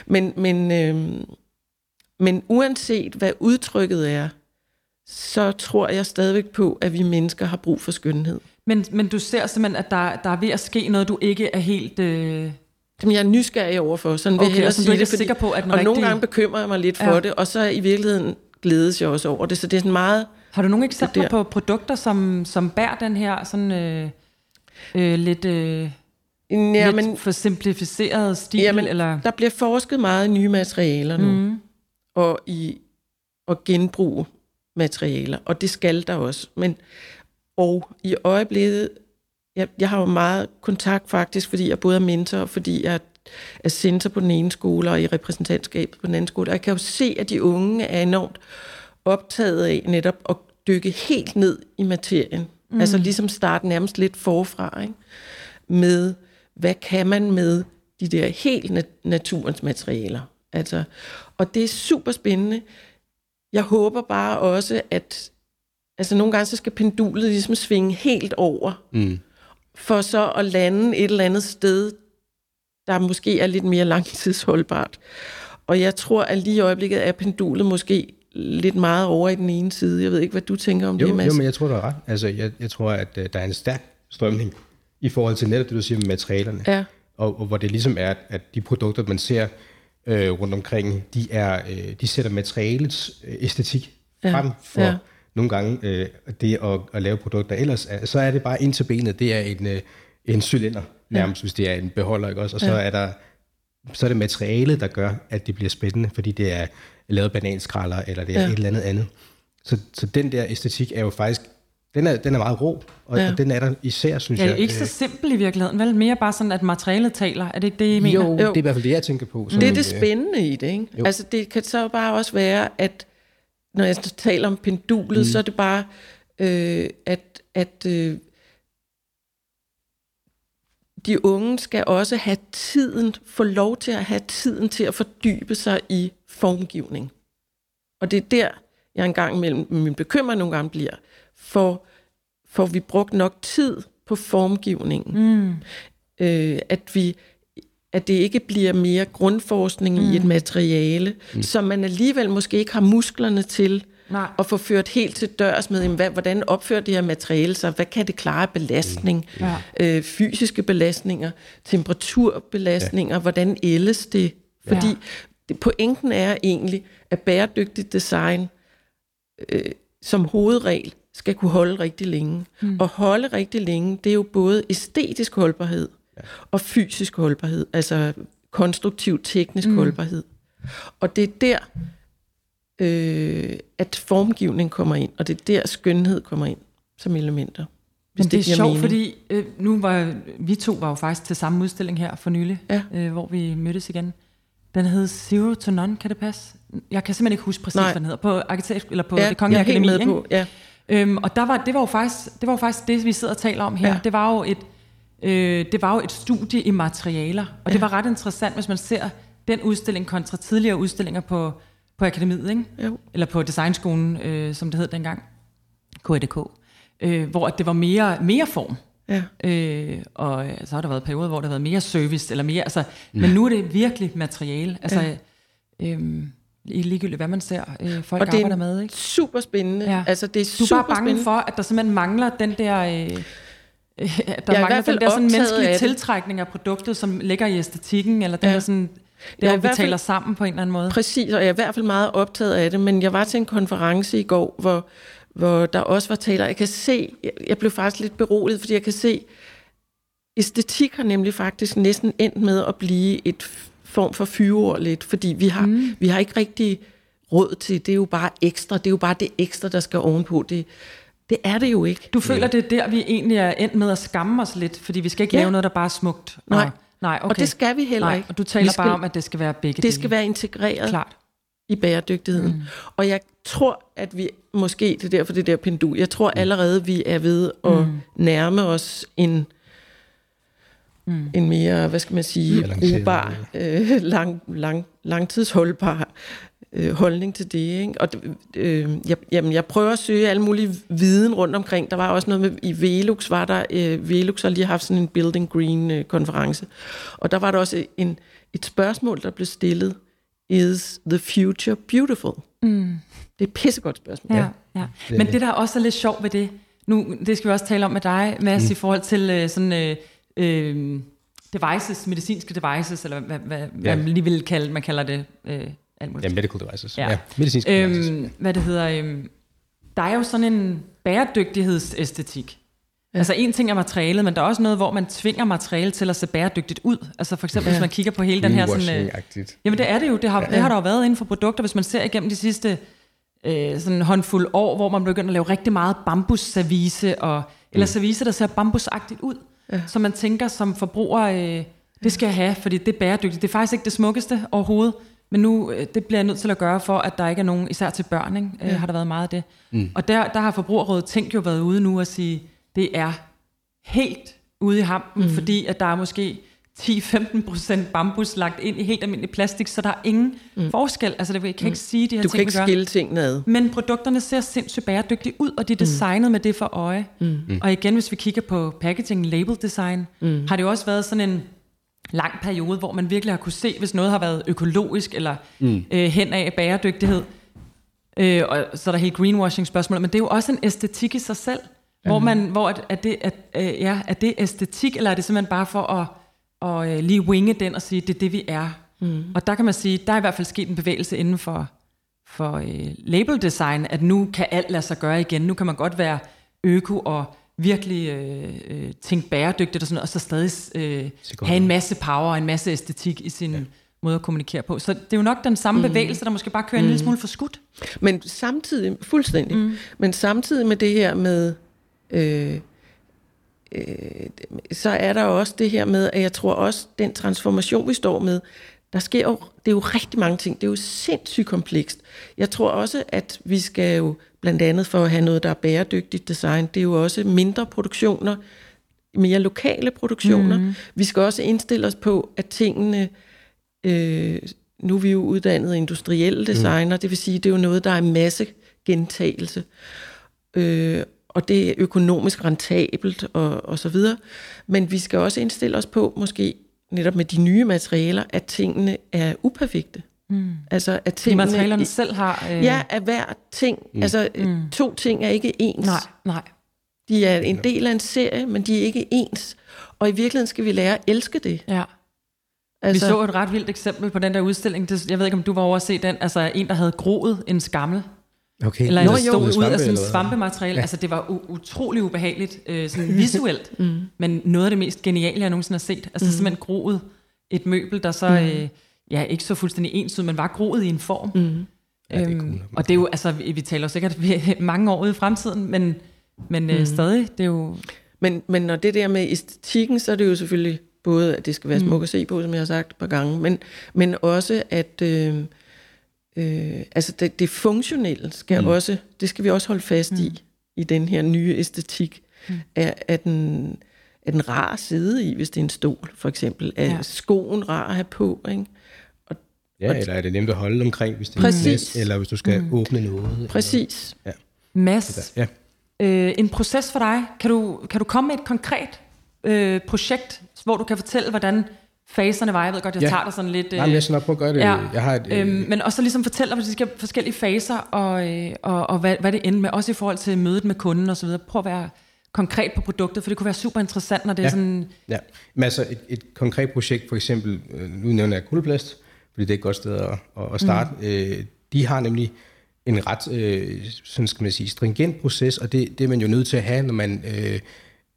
Men, men, øh, men uanset hvad udtrykket er, så tror jeg stadigvæk på, at vi mennesker har brug for skønhed. Men, men du ser simpelthen, at der, der er ved at ske noget, du ikke er helt... Øh... Som jeg er nysgerrig overfor, sådan vil okay, jeg som sige du ikke det. er sikker på, at den og rigtige... nogle gange bekymrer jeg mig lidt for ja. det, og så i virkeligheden glædes jeg også over det. Så det er sådan meget... Har du nogle eksempler på produkter, som, som bærer den her sådan øh, øh, lidt... Øh Ja, lidt men, for simplificeret stil? Jamen, eller? Der bliver forsket meget i nye materialer nu, mm. og i at genbruge materialer, og det skal der også. Men, og i øjeblikket, jeg, jeg har jo meget kontakt faktisk, fordi jeg både er mentor, fordi jeg er center på den ene skole, og i repræsentantskab på den anden skole. Og jeg kan jo se, at de unge er enormt optaget af netop at dykke helt ned i materien. Mm. Altså ligesom starte nærmest lidt forfra, ikke? med hvad kan man med de der helt nat- naturens materialer? Altså, og det er super spændende. Jeg håber bare også, at altså nogle gange så skal pendulet ligesom svinge helt over, mm. for så at lande et eller andet sted, der måske er lidt mere langtidsholdbart. Og jeg tror, at lige i øjeblikket er pendulet måske lidt meget over i den ene side. Jeg ved ikke, hvad du tænker om jo, det, Mads. Jo, men jeg tror, du har ret. Altså, jeg, jeg tror, at uh, der er en stærk strømning i forhold til netop det, du siger med materialerne. Ja. Og, og hvor det ligesom er, at de produkter, man ser øh, rundt omkring, de, er, øh, de sætter materialets øh, æstetik ja. frem for ja. nogle gange øh, det at, at lave produkter. Ellers er, så er det bare ind til benet, det er en, øh, en cylinder, nærmest, ja. hvis det er en beholder, ikke også? Og så ja. er der så er det materialet, der gør, at det bliver spændende, fordi det er lavet bananskralder, eller det er ja. et eller andet andet. Så, så den der æstetik er jo faktisk den er, den er meget rå, og ja. den er der især, synes jeg. Ja, det er ikke så simpel i virkeligheden, vel? Mere bare sådan, at materialet taler. Er det ikke det, I mener? Jo, jo. det er i hvert fald det, jeg tænker på. Sådan, det er det spændende i det, ikke? Jo. Altså, det kan så bare også være, at når jeg taler om pendulet, mm. så er det bare, øh, at, at øh, de unge skal også have tiden, få lov til at have tiden til at fordybe sig i formgivning. Og det er der, jeg engang imellem, min bekymring nogle gange bliver, får, får vi brugt nok tid på formgivningen. Mm. Øh, at vi at det ikke bliver mere grundforskning mm. i et mm. materiale, mm. som man alligevel måske ikke har musklerne til Nej. at få ført helt til dørs med, jamen, hvad, hvordan opfører det her materiale sig, hvad kan det klare af belastning, Ja. øh, fysiske belastninger, temperaturbelastninger, ja. hvordan ældes det, fordi Ja. pointen er egentlig, at bæredygtigt design øh, som hovedregel skal kunne holde rigtig længe. Mm. Og holde rigtig længe, det er jo både æstetisk holdbarhed ja. og fysisk holdbarhed, altså konstruktiv teknisk mm. holdbarhed. Og det er der, øh, at formgivning kommer ind, og det er der, skønhed kommer ind som elementer. hvis Men det er giver sjovt, mening. fordi øh, nu var vi to var jo faktisk til samme udstilling her for nylig, Ja. øh, hvor vi mødtes igen. Den hed Zero to None, kan det passe? Jeg kan simpelthen ikke huske præcis, Nej. hvad den hedder, på arkitekt eller på ja, det kongelige er akademi. med ikke? på. Ja. Øhm, og der var, det, var jo faktisk, det var jo faktisk det, vi sidder og taler om her. Ja. Ja. Det, var jo et, øh, det var jo et studie i materialer, og ja. det Ja. var ret interessant, hvis man ser den udstilling kontra tidligere udstillinger på, på akademiet, ikke? Jo. eller på designskolen, øh, som det hed dengang, KDK, øh, hvor at det var mere, mere form. Ja. Øh, og øh, så har der været perioder, hvor der har været mere service, eller mere, altså, mm. men nu er det virkelig materiale. Altså, ja. øhm, ligegyldigt hvad man ser, øh, folk Og det er arbejder med, ikke? super spændende. Ja. Altså, det er Du er bare bange spændende. for, at der simpelthen mangler den der... Øh, øh, at der Jeg er i mangler den der sådan menneskelige af det. tiltrækning af produktet, som ligger i æstetikken, eller den Ja. der sådan, Jeg er i hvor vi fald- taler sammen på en eller anden måde. Præcis, og jeg er i hvert fald meget optaget af det, men jeg var til en konference i går, hvor, hvor der også var taler. Jeg kan se, jeg, jeg blev faktisk lidt beroliget, fordi jeg kan se, æstetik har nemlig faktisk næsten endt med at blive et form for fyreord lidt, fordi vi har, mm. vi har ikke rigtig råd til, det er jo bare ekstra, det er jo bare det ekstra, der skal ovenpå. Det, det er det jo ikke. Du føler, det er der, vi egentlig er endt med at skamme os lidt, fordi vi skal ikke Ja. lave noget, der bare er smukt. Nej. Og, nej okay. Og det skal vi heller nej, ikke. og du taler Vi skal- bare om, at det skal være begge Det skal være integreret. Klart. i bæredygtigheden. Mm. Og jeg tror, at vi måske, det er derfor det der pendul, jeg tror allerede, vi er ved at mm. nærme os en, mm. en mere, hvad skal man sige, brugbar, øh, lang, lang, langtidsholdbar øh, holdning til det. Ikke? Og øh, jeg, jamen, jeg prøver at søge alle mulige viden rundt omkring. Der var også noget med, i Velux var der, øh, Velux har lige haft sådan en Building Green øh, konference, og der var der også en, et spørgsmål, der blev stillet, Is the future beautiful? Mm. Det er et pissegodt spørgsmål. Ja, ja. Men det, der også er lidt sjovt ved det, nu, det skal vi også tale om med dig, Mads, mm. i forhold til øh, sådan øh, øh, devices, medicinske devices, eller hvad, hvad, hvad Ja. man lige vil kalde, man kalder det, øh, alt muligt. Ja, medical devices. Ja. Ja, medicinske devices. øhm, hvad det hedder, øhm, der er jo sådan en bæredygtighedsæstetik. Ja. Altså en ting er materialet, men der er også noget, hvor man tvinger materialet til at se bæredygtigt ud. Altså for eksempel, ja. hvis man kigger på hele den her sådan... Øh. Jamen det er det jo, det har, ja. det har der jo været inden for produkter, hvis man ser igennem de sidste øh, sådan en håndfuld år, hvor man begynder at lave rigtig meget bambusservice, og, eller service, der ser bambusagtigt ud, ja. så man tænker som forbruger, øh, det skal jeg have, fordi det er bæredygtigt. Det er faktisk ikke det smukkeste overhovedet, men nu øh, det bliver jeg nødt til at gøre for, at der ikke er nogen, især til børn, ikke, øh, har der været meget af det. Mm. Og der, der har Forbrugerrådet Tænk jo været ude nu og sige, det er helt ude i hampen, mm. fordi at der er måske 10-15% bambus lagt ind i helt almindelig plastik, så der er ingen mm. forskel. Altså, det, jeg kan ikke sige de her Du ting, kan ikke gør. skille tingene ad. Men produkterne ser sindssygt bæredygtige ud, og de er designet mm. med det for øje. Mm. Og igen, hvis vi kigger på packaging, label design, mm. har det jo også været sådan en lang periode, hvor man virkelig har kunne se, hvis noget har været økologisk eller mm. øh, hen af bæredygtighed. Øh, og så er der helt greenwashing spørgsmål, men det er jo også en æstetik i sig selv, hvor man, hvor at, at det, at, øh, ja, er det æstetik, eller er det simpelthen bare for at, og, øh, lige winge den og sige, det er det, vi er. Mm. Og der kan man sige, der er i hvert fald sket en bevægelse inden for, for øh, label design, at nu kan alt lade sig gøre igen. Nu kan man godt være øko og virkelig øh, øh, tænke bæredygtigt og sådan noget, og så stadig øh, have en masse power og en masse æstetik i sin ja. måde at kommunikere på. Så det er jo nok den samme mm. bevægelse, der måske bare kører mm. en lille smule for skudt. Men samtidig, fuldstændig, mm. men samtidig med det her med, øh, øh, så er der også det her med, at jeg tror også, den transformation, vi står med, der sker jo, det er jo rigtig mange ting, det er jo sindssygt komplekst. Jeg tror også, at vi skal jo, blandt andet for at have noget, der er bæredygtigt design, det er jo også mindre produktioner, mere lokale produktioner. Mm. Vi skal også indstille os på, at tingene, øh, nu er vi jo uddannet industrielle designer, mm. det vil sige, det er jo noget, der er masse gentagelse. Øh, og det er økonomisk rentabelt og, og så videre. Men vi skal også indstille os på, måske netop med de nye materialer, at tingene er uperfekte. Mm. Altså, at tingene, De materialerne selv har... Øh... Ja, at hver ting, mm. altså mm. to ting er ikke ens. Nej, nej. De er en del af en serie, men de er ikke ens. Og i virkeligheden skal vi lære at elske det. Ja. Altså, vi så et ret vildt eksempel på den der udstilling. Det, jeg ved ikke, om du var over at se den. Altså en, der havde groet en skammel. Okay. Eller en, der stod ud af sådan svampemateriale. Ja. Altså det var u- utrolig ubehageligt, øh, sådan *laughs* visuelt. mm. Men noget af det mest geniale, jeg nogensinde har set. Altså mm. simpelthen groet et møbel, der så... Mm. Øh, ja, ikke så fuldstændig ens ud, men var groet i en form. Mm. Ja, det øhm, cool. og det er jo, altså, vi, vi taler jo sikkert *laughs* mange år ude i fremtiden, men, men mm. øh, stadig, det er jo... Men, men når det der med æstetikken, så er det jo selvfølgelig både, at det skal være mm. smuk at se på, som jeg har sagt et par gange, men, men også, at øh, øh, altså det, det funktionelle skal mm. også, det skal vi også holde fast mm. i, i den her nye æstetik, mm. er, at den, er den rar at sidde i, hvis det er en stol, for eksempel. Er ja. skoen rar at have på, ikke? Og, ja, og, eller er det nemt at holde omkring, hvis det er præcis. en næs, eller hvis du skal mm. åbne noget? Præcis. Eller, ja. Mads, ja. øh, en proces for dig. Kan du, kan du komme med et konkret øh, projekt, hvor du kan fortælle, hvordan faserne var. Jeg ved godt, jeg ja. tager dig sådan lidt... Nej, men jeg skal nok prøve at gøre det. Ja. Jeg har et, øh, øhm, men også ligesom fortælle om de forskellige faser, og, øh, og, og hvad, hvad det endte med, også i forhold til mødet med kunden osv. Prøv at være konkret på produktet, for det kunne være super interessant, når det ja. er sådan... Ja, men altså et, et konkret projekt, for eksempel, øh, nu nævner jeg Kuldeplast, fordi det er et godt sted at, at starte. Mm. Øh, de har nemlig en ret, øh, sådan skal man sige, stringent proces, og det, det er man jo nødt til at have, når man... Øh,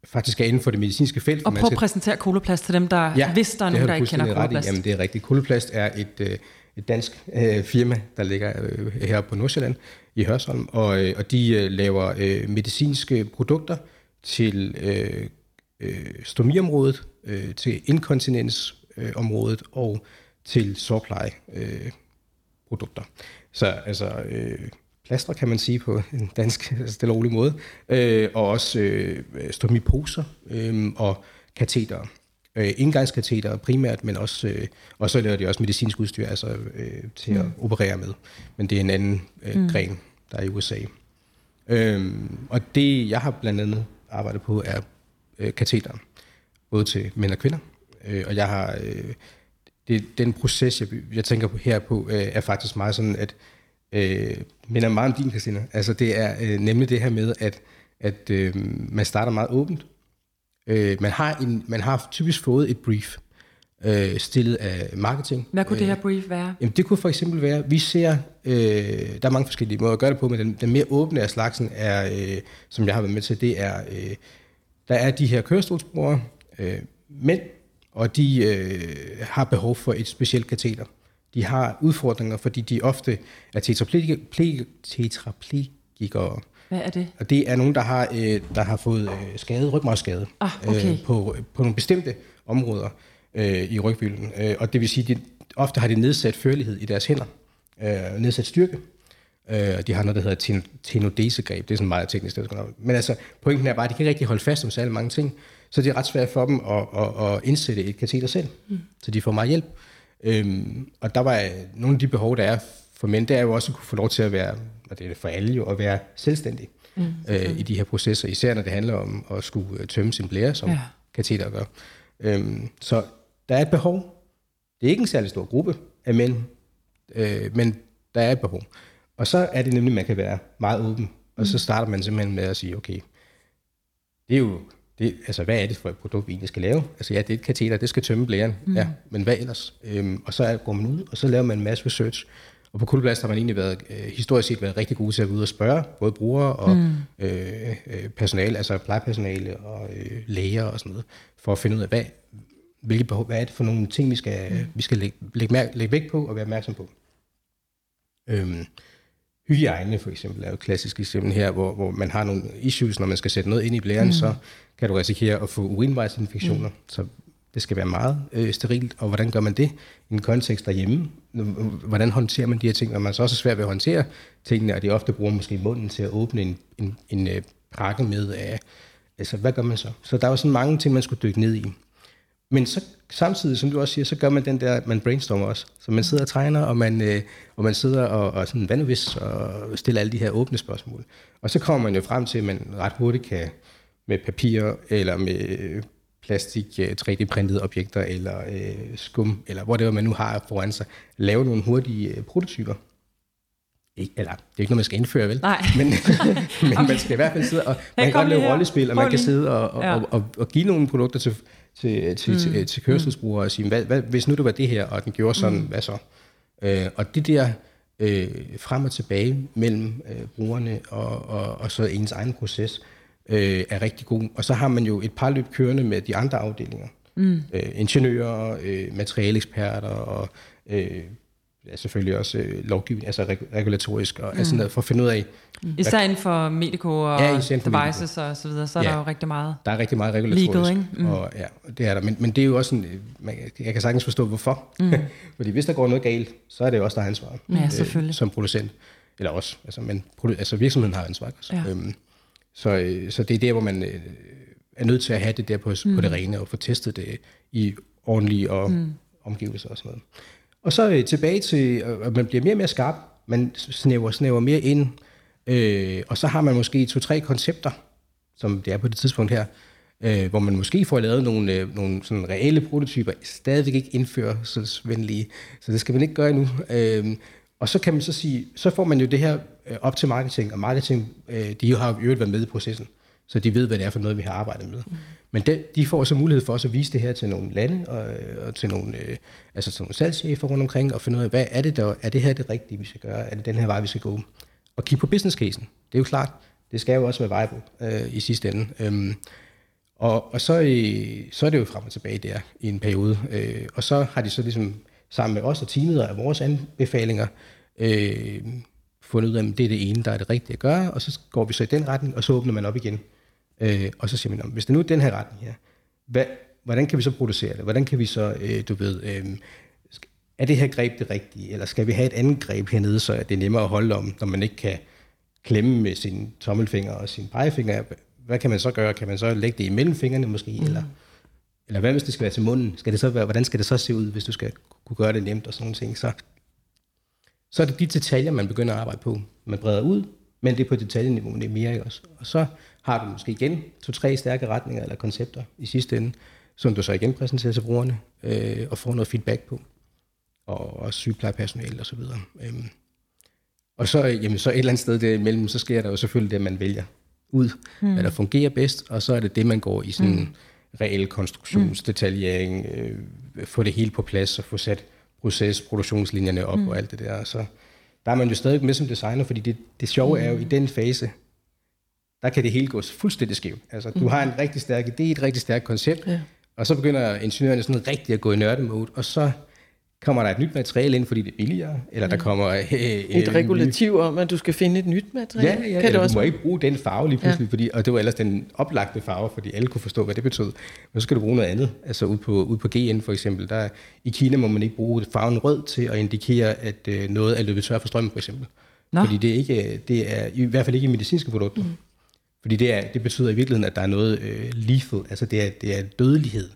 faktisk er inden for det medicinske felt. Og prøv at præsentere koloplast til dem, der ja, hvis der er nogen, der ikke kender koloplast. Jamen, det er rigtigt. Koloplast er et, øh, et dansk øh, firma, der ligger øh, her på Nordsjælland i Hørsholm, og, øh, og de øh, laver øh, medicinske produkter til øh, øh, stomiområdet, øh, til inkontinensområdet øh, og til sårpleje øh, produkter. Så altså øh, plaster, kan man sige på en dansk *laughs* stille rolig måde, øh, og også øh, stomiposer øh, og kateter. Øh, indgangskateter primært, men også, øh, og så laver de også medicinsk udstyr altså, øh, til mm. at operere med. Men det er en anden øh, mm. gren, der er i USA. Øh, og det, jeg har blandt andet arbejdet på, er øh, kateter, både til mænd og kvinder. Øh, og jeg har... Øh, det, den proces, jeg, jeg tænker på her på, øh, er faktisk meget sådan, at øh, minder meget om din, Christina. Altså det er øh, nemlig det her med, at, at øh, man starter meget åbent. Øh, man, har en, man har typisk fået et brief øh, stillet af marketing. Hvad kunne øh, det her brief være? Jamen det kunne for eksempel være, vi ser, øh, der er mange forskellige måder at gøre det på, men den, den mere åbne af slagsen er, øh, som jeg har været med til, det er, øh, der er de her kørestolsbrugere, øh, mænd, og de øh, har behov for et specielt kateter de har udfordringer, fordi de ofte er tetraplegikere. Hvad er det? Og det er nogen, der har, øh, der har fået øh, skade, rygmarvsskade ah, okay. øh, på, på nogle bestemte områder øh, i rygvilden. Øh, og det vil sige, at de, ofte har de nedsat førlighed i deres hænder, øh, nedsat styrke. Øh, de har noget, der hedder tenodesegreb. Det er sådan meget teknisk. Det Men altså, pointen er bare, at de kan ikke rigtig holde fast om særlig mange ting. Så det er ret svært for dem at, at, at indsætte et kateter selv. Mm. Så de får meget hjælp. Øhm, og der var nogle af de behov, der er for mænd, det er jo også at kunne få lov til at være, og det er for alle jo, at være selvstændig mm, øh, i de her processer, især når det handler om at skulle øh, tømme sin blære, som ja. kateter gør. Øhm, så der er et behov. Det er ikke en særlig stor gruppe af mænd, øh, men der er et behov. Og så er det nemlig, at man kan være meget åben, og mm. så starter man simpelthen med at sige, okay, det er jo det, altså, hvad er det for et produkt, vi egentlig skal lave? Altså ja, det er et kateter, det skal tømme blæren, mm. ja, men hvad ellers? Øhm, og så går man ud, og så laver man en masse research. Og på Kuldeblast har man egentlig været, øh, historisk set været rigtig gode til at gå ud og spørge både brugere og mm. øh, øh, personale, altså plejepersonale og øh, læger og sådan noget, for at finde ud af, hvad, hvilke behov, hvad er det for nogle ting, vi skal, mm. vi skal lægge, lægge, mær- lægge vægt på og være opmærksom på. Øhm, hygiejne for eksempel er jo et klassisk eksempel her, hvor, hvor man har nogle issues, når man skal sætte noget ind i blæren, mm. så kan du risikere at få urinvejsinfektioner. Mm. Så det skal være meget øh, sterilt, og hvordan gør man det i en kontekst derhjemme? Hvordan håndterer man de her ting, når man så også er svært ved at håndtere tingene, og de ofte bruger måske munden til at åbne en, en, en øh, pakke med af, altså hvad gør man så? Så der er jo sådan mange ting, man skulle dykke ned i. Men så samtidig, som du også siger, så gør man den der, man brainstormer også. Så man sidder og tegner, og man, øh, og man sidder og, og sådan vandvis og stiller alle de her åbne spørgsmål. Og så kommer man jo frem til, at man ret hurtigt kan med papir eller med øh, plastik, øh, 3D-printede objekter, eller øh, skum, eller hvor det var, man nu har foran sig, lave nogle hurtige øh, prototyper. Ikke, eller, det er ikke noget, man skal indføre, vel? Nej. Men, *laughs* men okay. man skal i hvert fald sidde, og man kan godt lave rollespil, og man kan sidde og, og, ja. og, og, og give nogle produkter til, til, til, mm. til, til kørselsbrugere og sige, hvad, hvad, hvis nu det var det her, og den gjorde sådan, mm. hvad så? Øh, og det der øh, frem og tilbage mellem øh, brugerne og, og, og så ens egen proces, øh, er rigtig god. Og så har man jo et par løb kørende med de andre afdelinger. Mm. Øh, ingeniører, øh, materialeksperter og øh, ja, selvfølgelig også øh, lovgivning, altså reg- regulatorisk og mm. altså noget, for at finde ud af... Mm. Især inden for medico og ja, devices og så videre, så er ja, der jo rigtig meget... Der er rigtig meget regulatorisk. Legal, ikke? Mm. Og, ja, det er der. Men, men det er jo også en... Man, jeg kan sagtens forstå, hvorfor. Mm. *laughs* Fordi hvis der går noget galt, så er det jo også der ansvar. Ja, selvfølgelig. Øh, som producent. Eller også, altså, men altså virksomheden har ansvar. Også. Ja. Øhm, så, øh, så det er der, hvor man øh, er nødt til at have det der på, mm. på det rene, og få testet det i ordentlige og mm. omgivelser og sådan noget. Og så øh, tilbage til, øh, at man bliver mere og mere skarp, man snæver, snæver mere ind, øh, og så har man måske to-tre koncepter, som det er på det tidspunkt her, øh, hvor man måske får lavet nogle, øh, nogle sådan reelle prototyper, stadigvæk ikke indførselsvenlige, så det skal man ikke gøre endnu. Øh, og så kan man så sige, så får man jo det her øh, op til marketing, og marketing, øh, de har jo øvrigt været med i processen, så de ved, hvad det er for noget, vi har arbejdet med. Mm. Men de, de får så mulighed for også at vise det her til nogle lande, og, øh, og til nogle, øh, altså til nogle salgschefer rundt omkring, og finde ud af, hvad er det der, er det her det rigtige, vi skal gøre, er det den her vej, vi skal gå? Og kigge på business casen. Det er jo klart, det skal jo også være viable øh, i sidste ende. Øhm, og, og så, øh, så er det jo frem og tilbage der i en periode. Øh, og så har de så ligesom sammen med os og teamet og vores anbefalinger, øh, fundet ud af, at det er det ene, der er det rigtige at gøre, og så går vi så i den retning, og så åbner man op igen. Øh, og så siger man, hvis det nu er den her retning her, hvad, hvordan kan vi så producere det? Hvordan kan vi så, øh, du ved, øh, er det her greb det rigtige, eller skal vi have et andet greb hernede, så det er nemmere at holde om, når man ikke kan klemme med sin tommelfinger og sin pegefinger? Hvad kan man så gøre? Kan man så lægge det imellem fingrene måske, mm. eller eller hvad hvis det skal være til munden? Skal det så være, hvordan skal det så se ud, hvis du skal kunne gøre det nemt og sådan nogle ting? Så, så er det de detaljer, man begynder at arbejde på. Man breder ud, men det er på detaljeniveau, det er mere også. Og så har du måske igen to-tre stærke retninger eller koncepter i sidste ende, som du så igen præsenterer til brugerne øh, og får noget feedback på. Og også sygeplejepersonale og så videre. Øhm. Og så, jamen, så et eller andet sted derimellem, så sker der jo selvfølgelig det, man vælger ud, mm. hvad der fungerer bedst, og så er det det, man går i sådan mm reel konstruktionsdetaljering, øh, få det hele på plads og få sat proces, produktionslinjerne op mm. og alt det der. Så der er man jo stadig med som designer, fordi det, det sjove mm. er jo i den fase, der kan det hele gå fuldstændig skævt. Altså, du mm. har en rigtig stærk idé, et rigtig stærkt koncept, ja. og så begynder ingeniørerne sådan rigtig at gå i nørdemode, og så kommer der et nyt materiale ind, fordi det er billigere, eller der kommer... Øh, et regulativ om, at du skal finde et nyt materiale? Ja, ja kan også du må ikke bruge den farve lige pludselig, ja. fordi, og det var ellers den oplagte farve, fordi alle kunne forstå, hvad det betød. Men så skal du bruge noget andet, altså ud på, ud på GN for eksempel. Der, I Kina må man ikke bruge farven rød til at indikere, at øh, noget er løbet tør for strøm for eksempel. Nå. Fordi det er, ikke, det er i hvert fald ikke i medicinske produkter. Mm. Fordi det, er, det betyder i virkeligheden, at der er noget øh, lethal, altså det er, det er dødelighed.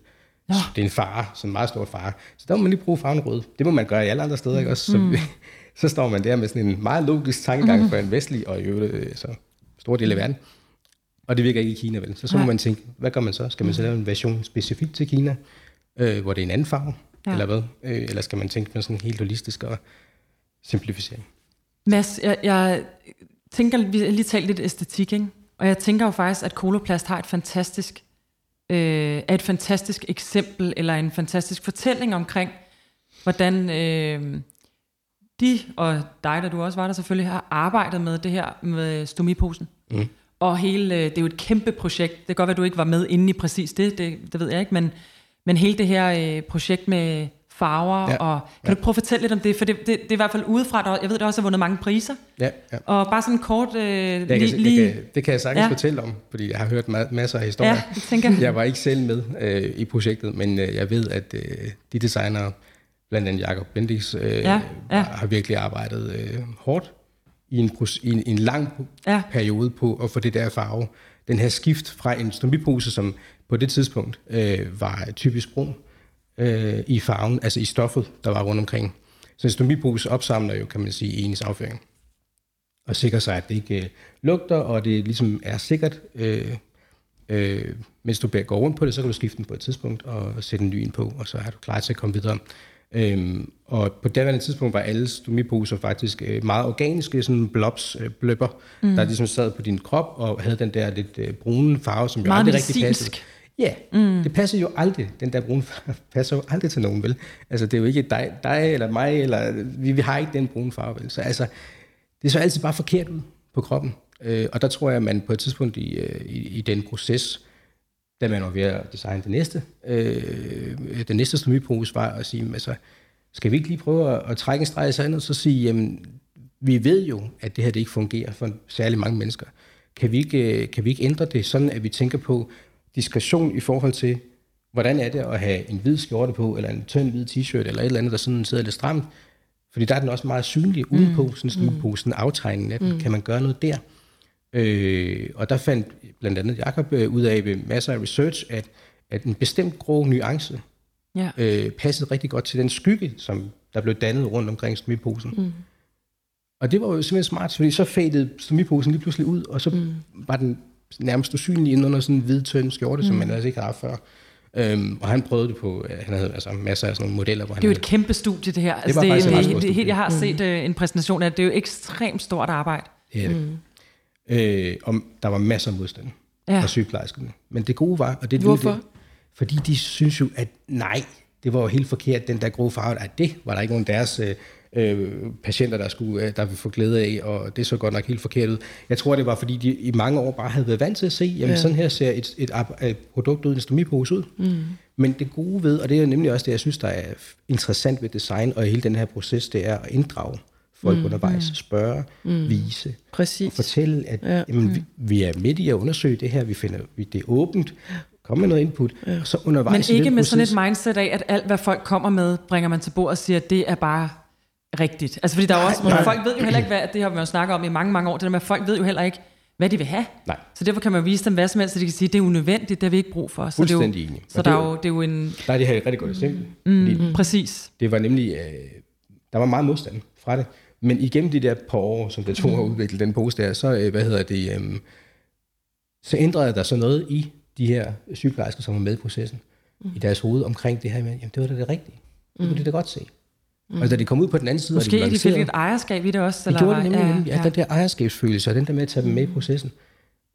Nå. Det er en fare, sådan en meget stor fare. Så der må man lige bruge farven rød. Det må man gøre i alle andre steder, ikke også? Så, mm. *laughs* så står man der med sådan en meget logisk tankegang mm. for en vestlig og i øvrigt øh, så stor del af verden. Og det virker ikke i Kina, vel? Så så må man tænke, hvad gør man så? Skal man så lave en version specifikt til Kina, øh, hvor det er en anden farve? Ja. Eller hvad? Øh, eller skal man tænke på sådan helt holistisk og simplificering? Mads, jeg, jeg tænker, vi har lige talt lidt æstetik, ikke? Og jeg tænker jo faktisk, at Koloplast har et fantastisk øh, er et fantastisk eksempel, eller en fantastisk fortælling omkring, hvordan øh, de, og dig, der du også var der selvfølgelig, har arbejdet med det her med stomiposen. Mm. Og hele, øh, det er jo et kæmpe projekt. Det kan godt være, at du ikke var med inde i præcis det, det, det ved jeg ikke, men, men hele det her øh, projekt med farver, ja, og kan ja. du prøve at fortælle lidt om det, for det, det, det er i hvert fald udefra, der, jeg ved, det også har vundet mange priser, ja, ja. og bare sådan kort øh, jeg kan, lige... Jeg kan, det kan jeg sagtens ja. fortælle om, fordi jeg har hørt ma- masser af historier. Ja, det tænker jeg. jeg var ikke selv med øh, i projektet, men øh, jeg ved, at øh, de designere, blandt andet Jacob Bendix, øh, ja, ja. har virkelig arbejdet øh, hårdt i en, i en, en lang ja. periode på at få det der farve, den her skift fra en stompipose, som på det tidspunkt øh, var typisk brun, øh, i farven, altså i stoffet, der var rundt omkring. Så en stomipose opsamler jo, kan man sige, ens afføring. Og sikrer sig, at det ikke øh, lugter, og det ligesom er sikkert. Øh, Øh, mens du går rundt på det, så kan du skifte den på et tidspunkt og sætte en ny ind på, og så er du klar til at komme videre. Øhm, og på daværende tidspunkt var alle stomiposer faktisk øh, meget organiske, sådan blobs, øh, bløbber, mm. der ligesom sad på din krop og havde den der lidt øh, brune farve, som jo meget aldrig medicinsk. rigtig passede. Ja, mm. det passer jo aldrig. Den der brune farve *laughs* passer jo aldrig til nogen, vel? Altså, det er jo ikke dig, dig eller mig, eller vi, vi har ikke den brune farve, vel? Så altså, det så altid bare forkert ud på kroppen. Øh, og der tror jeg, at man på et tidspunkt i, øh, i, i den proces, da man var ved at designe det næste, øh, den næste stomipose var at sige, altså, skal vi ikke lige prøve at, at trække en streg i sandet, og så sige, jamen, vi ved jo, at det her det ikke fungerer for særlig mange mennesker. Kan vi, ikke, kan vi ikke ændre det sådan, at vi tænker på diskretion i forhold til, hvordan er det at have en hvid skjorte på, eller en tynd hvid t-shirt, eller et eller andet, der sådan sidder lidt stramt. Fordi der er den også meget synlig udenpå, mm. sådan en mm. sådan aftegningen af den. Mm. Kan man gøre noget der? Øh, og der fandt blandt andet Jacob øh, ud af ved masser af research, at, at en bestemt grå nuance ja. øh, passede rigtig godt til den skygge, som der blev dannet rundt omkring stomiposen. Mm. Og det var jo simpelthen smart, fordi så fadede stomiposen lige pludselig ud, og så mm. var den nærmest usynlig ind under sådan en hvid, tynd skjorte, mm. som man altså ikke har haft før. Øhm, og han prøvede det på, han havde altså masser af sådan nogle modeller. Hvor det er jo et kæmpe studie, det her. Det, altså, det, det, det, det, helt, jeg har set uh, en præsentation af det. Er jo ekstremt stort arbejde. Det er det. Mm. Øh, og der var masser af modstand ja. fra sygeplejerskerne. Men det gode var... Og det, Hvorfor? Det, fordi de synes jo, at nej, det var jo helt forkert, den der grove farve. At det var der ikke nogen af deres øh, øh, patienter, der skulle øh, der ville få glæde af, og det så godt nok helt forkert ud. Jeg tror, det var, fordi de i mange år bare havde været vant til at se, jamen ja. sådan her ser et, et, et produkt ud, en stomipose ud. Mm. Men det gode ved, og det er nemlig også det, jeg synes, der er interessant ved design og hele den her proces, det er at inddrage folk mm, undervejs, mm. spørge, mm, vise, præcis. og fortælle, at ja, jamen, mm. vi, vi er midt i at undersøge det her, vi finder, vi, det er åbent, kom med noget input, og så undervejs Men ikke med proces, sådan et mindset af, at alt, hvad folk kommer med, bringer man til bord og siger, at det er bare rigtigt. Altså fordi der er også, nej, folk ved jo heller ikke, hvad, det har vi jo snakket om i mange, mange år, det der med, at folk ved jo heller ikke, hvad de vil have. Nej. Så derfor kan man vise dem hvad som helst, så de kan sige, at det er unødvendigt, det har vi ikke brug for. Så Fuldstændig det er jo, enig. Så der er jo, det er jo en... Der er det her et rigtig godt eksempel. Mm, mm, præcis. Det var nemlig, øh, der var meget modstand fra det. Men igennem de der par år, som det tog at udvikle den pose der, så, øh, hvad hedder det, øh, så ændrede der så noget i de her sygeplejersker, som var med i processen, mm. i deres hoved omkring det her med, jamen det var da det rigtige. Det kunne mm. de da godt se. Mm. Og da de kom ud på den anden side, Måske og de, de fik et ejerskab i det også. De eller gjorde det nemlig, ja, ja. ja, den der ejerskabsfølelse, og den der med at tage dem med i processen.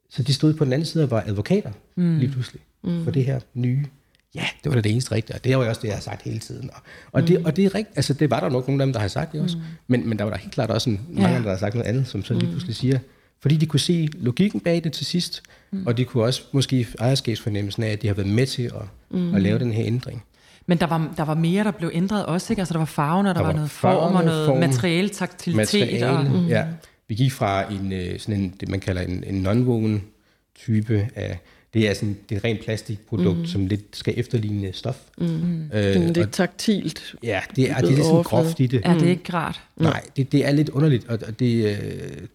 Så de stod på den anden side og var advokater mm. lige pludselig mm. for det her nye. Ja, det var det eneste rigtige, og det var jo også det, jeg har sagt hele tiden. Og, og, mm. det, og det er rigtigt, altså det var der nok nogle af dem, der har sagt det også, mm. men, men der var der helt klart også en, mange, ja. der har sagt noget andet, som så lige mm. pludselig siger, fordi de kunne se logikken bag det til sidst, mm. og de kunne også måske ejerskabsfornemmelsen af, at de har været med til at, mm. at lave den her ændring. Men der var, der var mere, der blev ændret også, ikke? Altså der var farven, og der, der var, var noget form, og noget form, materiale, taktilitet. Materiale, og, mm. ja. Vi gik fra en, øh, sådan en, det man kalder en, en non type af, det er sådan det er et rent plastikprodukt, mm. som lidt skal efterligne stof. Mm. Øh, det er taktilt. Ja, det er, det er lidt sådan groft i det. Ja, det er ikke rart. Nej, det, det er lidt underligt, og det, øh,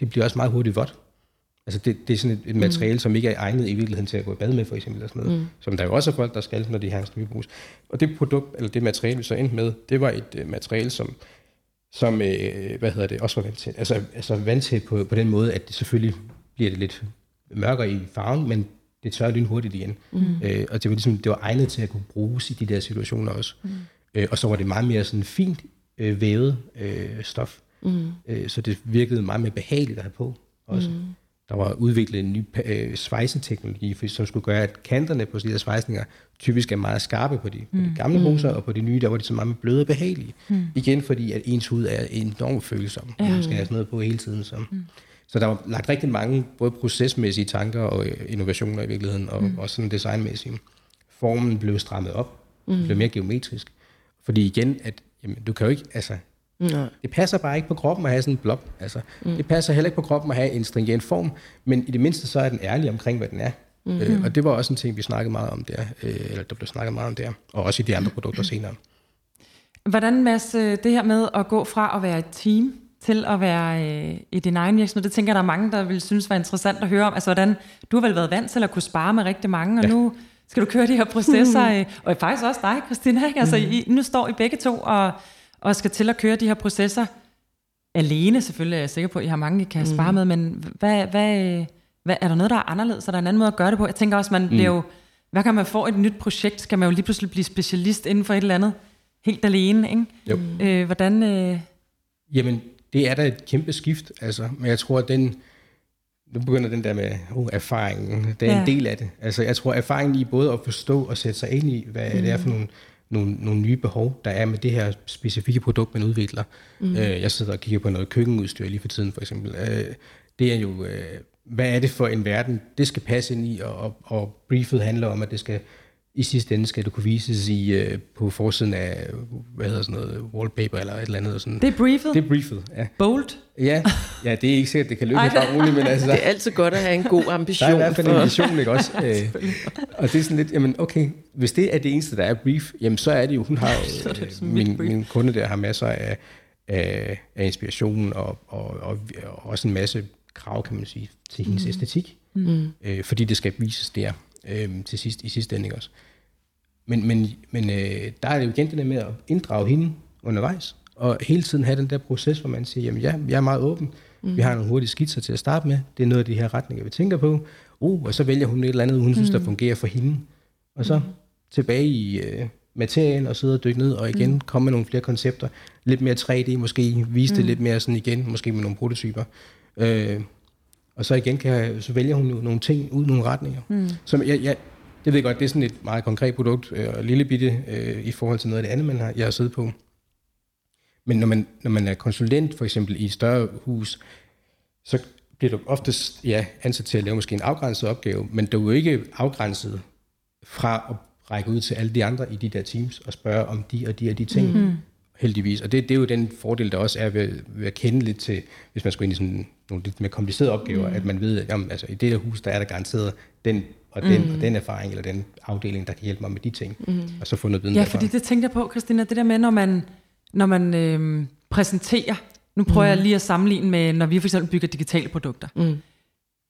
det bliver også meget hurtigt vådt. Altså det, det er sådan et, et mm. materiale, mm. som ikke er egnet i virkeligheden til at gå i bad med, for eksempel. Eller sådan noget. Mm. Som der jo også er folk, der skal, når de har en strygebrus. Og det produkt, eller det materiale, vi så endte med, det var et uh, materiale, som, som uh, hvad hedder det, også var vandtæt. Altså, altså vandtæt på, på den måde, at det selvfølgelig bliver det lidt mørkere i farven, men det tørrer lyn hurtigt igen. Mm. Uh, og det var, ligesom, det var egnet til at kunne bruges i de der situationer også. Mm. Uh, og så var det meget mere sådan fint uh, vævet uh, stof. Mm. Uh, så det virkede meget mere behageligt at have på også. Mm der var udviklet en ny øh, svejseteknologi, som skulle gøre, at kanterne på de her svejsninger typisk er meget skarpe på de, mm. på de mm. gamle mm. og på de nye, der var de så meget bløde og behagelige. Mm. Igen fordi, at ens hud er enormt følsom. Ja. Man skal have sådan noget på hele tiden. Så. Mm. Så der var lagt rigtig mange både procesmæssige tanker og øh, innovationer i virkeligheden, og mm. også sådan designmæssige. Formen blev strammet op, mm. blev mere geometrisk. Fordi igen, at jamen, du kan jo ikke, altså, Nej. Det passer bare ikke på kroppen at have sådan en blob. Altså, mm. Det passer heller ikke på kroppen at have en stringent form, men i det mindste så er den ærlig omkring, hvad den er. Mm. Øh, og det var også en ting, vi snakkede meget om der, øh, eller der blev snakket meget om der, og også i de andre produkter *clears throat* senere. Hvordan, Mads, øh, det her med at gå fra at være et team til at være øh, i din egen virksomhed, det tænker jeg, der er mange, der vil synes var interessant at høre om. Altså, hvordan, du har vel været vant til at kunne spare med rigtig mange, og ja. nu skal du køre de her processer, *laughs* øh, og faktisk også dig, Christina, ikke? Altså, mm. I, nu står I begge to og og skal til at køre de her processer alene. Selvfølgelig er jeg sikker på, at I har mange, I kan spare mm. med, men hvad, hvad, hvad, er der noget, der er anderledes? Er der en anden måde at gøre det på? Jeg tænker også, man mm. bliver jo, hver gang man får et nyt projekt, skal man jo lige pludselig blive specialist inden for et eller andet, helt alene, ikke? Jo. Øh, hvordan... Øh... Jamen, det er da et kæmpe skift, altså. Men jeg tror, at den... Nu begynder den der med uh, erfaringen. Det er ja. en del af det. Altså, jeg tror, erfaringen i både at forstå og sætte sig ind i, hvad mm. det er for nogle, nogle, nogle nye behov, der er med det her specifikke produkt, man udvikler. Mm. Øh, jeg sidder og kigger på noget køkkenudstyr lige for tiden, for eksempel. Øh, det er jo... Øh, hvad er det for en verden, det skal passe ind i, og, og briefet handler om, at det skal i sidste ende skal det kunne vises i, uh, på forsiden af, hvad hedder sådan noget, wallpaper eller et eller andet. Sådan. Det er briefet? Det er briefet, ja. Bold? Ja, *laughs* ja det er ikke sikkert, det kan løbe bare roligt, men *laughs* altså... Det er altid godt at have en god ambition. Der er i hvert fald en vision, ikke også? *laughs* Øh, og det er sådan lidt, jamen okay, hvis det er det eneste, der er brief, jamen så er det jo, hun har jo, øh, min, min kunde der har masser af, af, af inspiration og, og, og, og også en masse krav, kan man sige, til hendes mm. æstetik. Mm. Øh, fordi det skal vises der øh, til sidst, i sidste ende også. Men, men, men øh, der er det jo igen det der med at inddrage hende undervejs, og hele tiden have den der proces, hvor man siger, jamen ja, jeg er meget åben, mm. vi har nogle hurtige skitser til at starte med, det er noget af de her retninger, vi tænker på, uh, og så vælger hun et eller andet, hun mm. synes, der fungerer for hende, og så mm. tilbage i øh, materien, og sidde og dykke ned, og igen mm. komme med nogle flere koncepter, lidt mere 3D måske, vise mm. det lidt mere sådan igen, måske med nogle prototyper, øh, og så igen kan så vælger hun nogle ting ud, nogle retninger, mm. som jeg, jeg det ved jeg godt, det er sådan et meget konkret produkt, øh, og lille bitte øh, i forhold til noget af det andet, man har, jeg har siddet på. Men når man, når man er konsulent, for eksempel i et større hus, så bliver du oftest ja, ansat til at lave måske en afgrænset opgave, men du er jo ikke afgrænset fra at række ud til alle de andre i de der teams og spørge om de og de og de ting. Mm-hmm heldigvis. Og det, det er jo den fordel, der også er ved, ved at kende lidt til, hvis man skal ind i sådan nogle lidt mere komplicerede opgaver, mm. at man ved, at jamen, altså, i det her hus, der er der garanteret den og den, mm. og den erfaring, eller den afdeling, der kan hjælpe mig med de ting, mm. og så få noget viden Ja, derfra. fordi det tænkte jeg på, Christina, det der med, når man, når man øh, præsenterer, nu prøver mm. jeg lige at sammenligne med, når vi for eksempel bygger digitale produkter. Mm.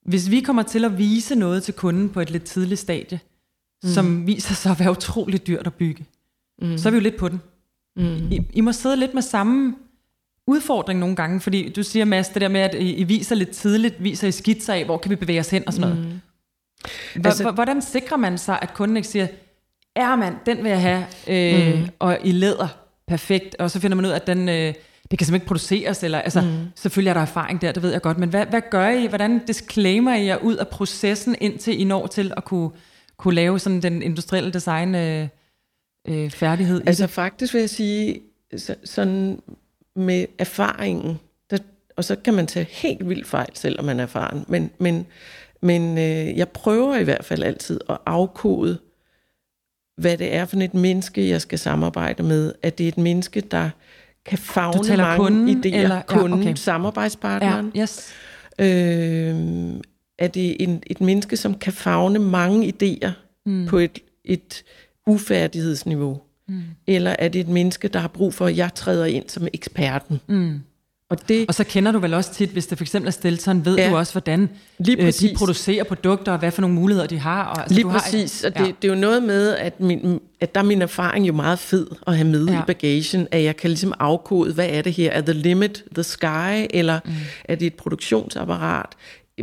Hvis vi kommer til at vise noget til kunden på et lidt tidligt stadie, mm. som viser sig at være utroligt dyrt at bygge, mm. så er vi jo lidt på den. Mm. I, I må sidde lidt med samme udfordring nogle gange, fordi du siger, Mads, det der med, at I, I viser lidt tidligt, viser I skitser af, hvor kan vi bevæge os hen og sådan noget. Mm. Altså, hvordan sikrer man sig, at kunden ikke siger, er mand, den vil jeg have, øh, mm. og i læder, perfekt, og så finder man ud af, at den, øh, det kan simpelthen ikke produceres, eller, altså, mm. selvfølgelig er der erfaring der, det ved jeg godt, men hvad, hvad gør I, hvordan disclaimer I jer ud af processen, indtil I når til at kunne, kunne lave sådan den industrielle design øh, øh, færdighed Altså faktisk vil jeg sige, så, sådan med erfaringen, der, og så kan man tage helt vildt fejl, selvom man er erfaren, men, men men øh, jeg prøver i hvert fald altid at afkode, hvad det er for et menneske, jeg skal samarbejde med. At det er et menneske, der kan fagne mange kunden, idéer. Eller, kunden, ja, okay. samarbejdspartneren. Ja, yes. øh, er det en, et menneske, som kan fagne mange idéer mm. på et, et ufærdighedsniveau? Mm. Eller er det et menneske, der har brug for, at jeg træder ind som eksperten? Mm. Og, det, og så kender du vel også tit, hvis det for eksempel er Stelton, ved ja, du også, hvordan lige øh, de producerer produkter, og hvad for nogle muligheder de har. Og, altså, lige du præcis, har, og det, ja. det er jo noget med, at, min, at der er min erfaring jo meget fed at have med ja. i bagagen, at jeg kan ligesom afkode, hvad er det her? Er the limit the sky, eller mm. er det et produktionsapparat?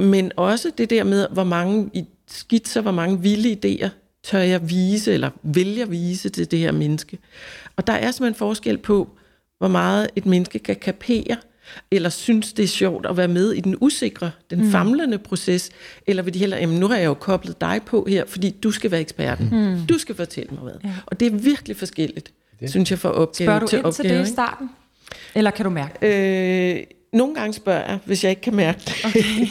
Men også det der med, hvor mange skitser, hvor mange vilde idéer tør jeg vise, eller vil jeg vise til det her menneske. Og der er simpelthen forskel på, hvor meget et menneske kan kapere, eller synes, det er sjovt at være med i den usikre, den mm. famlende proces, eller vil de heller, jamen nu har jeg jo koblet dig på her, fordi du skal være eksperten. Mm. Du skal fortælle mig hvad. Ja. Og det er virkelig forskelligt, det. synes jeg, for opgave Spørger du til ind opgave. til det i starten? Eller kan du mærke det? Øh, nogle gange spørger jeg, hvis jeg ikke kan mærke det. Okay.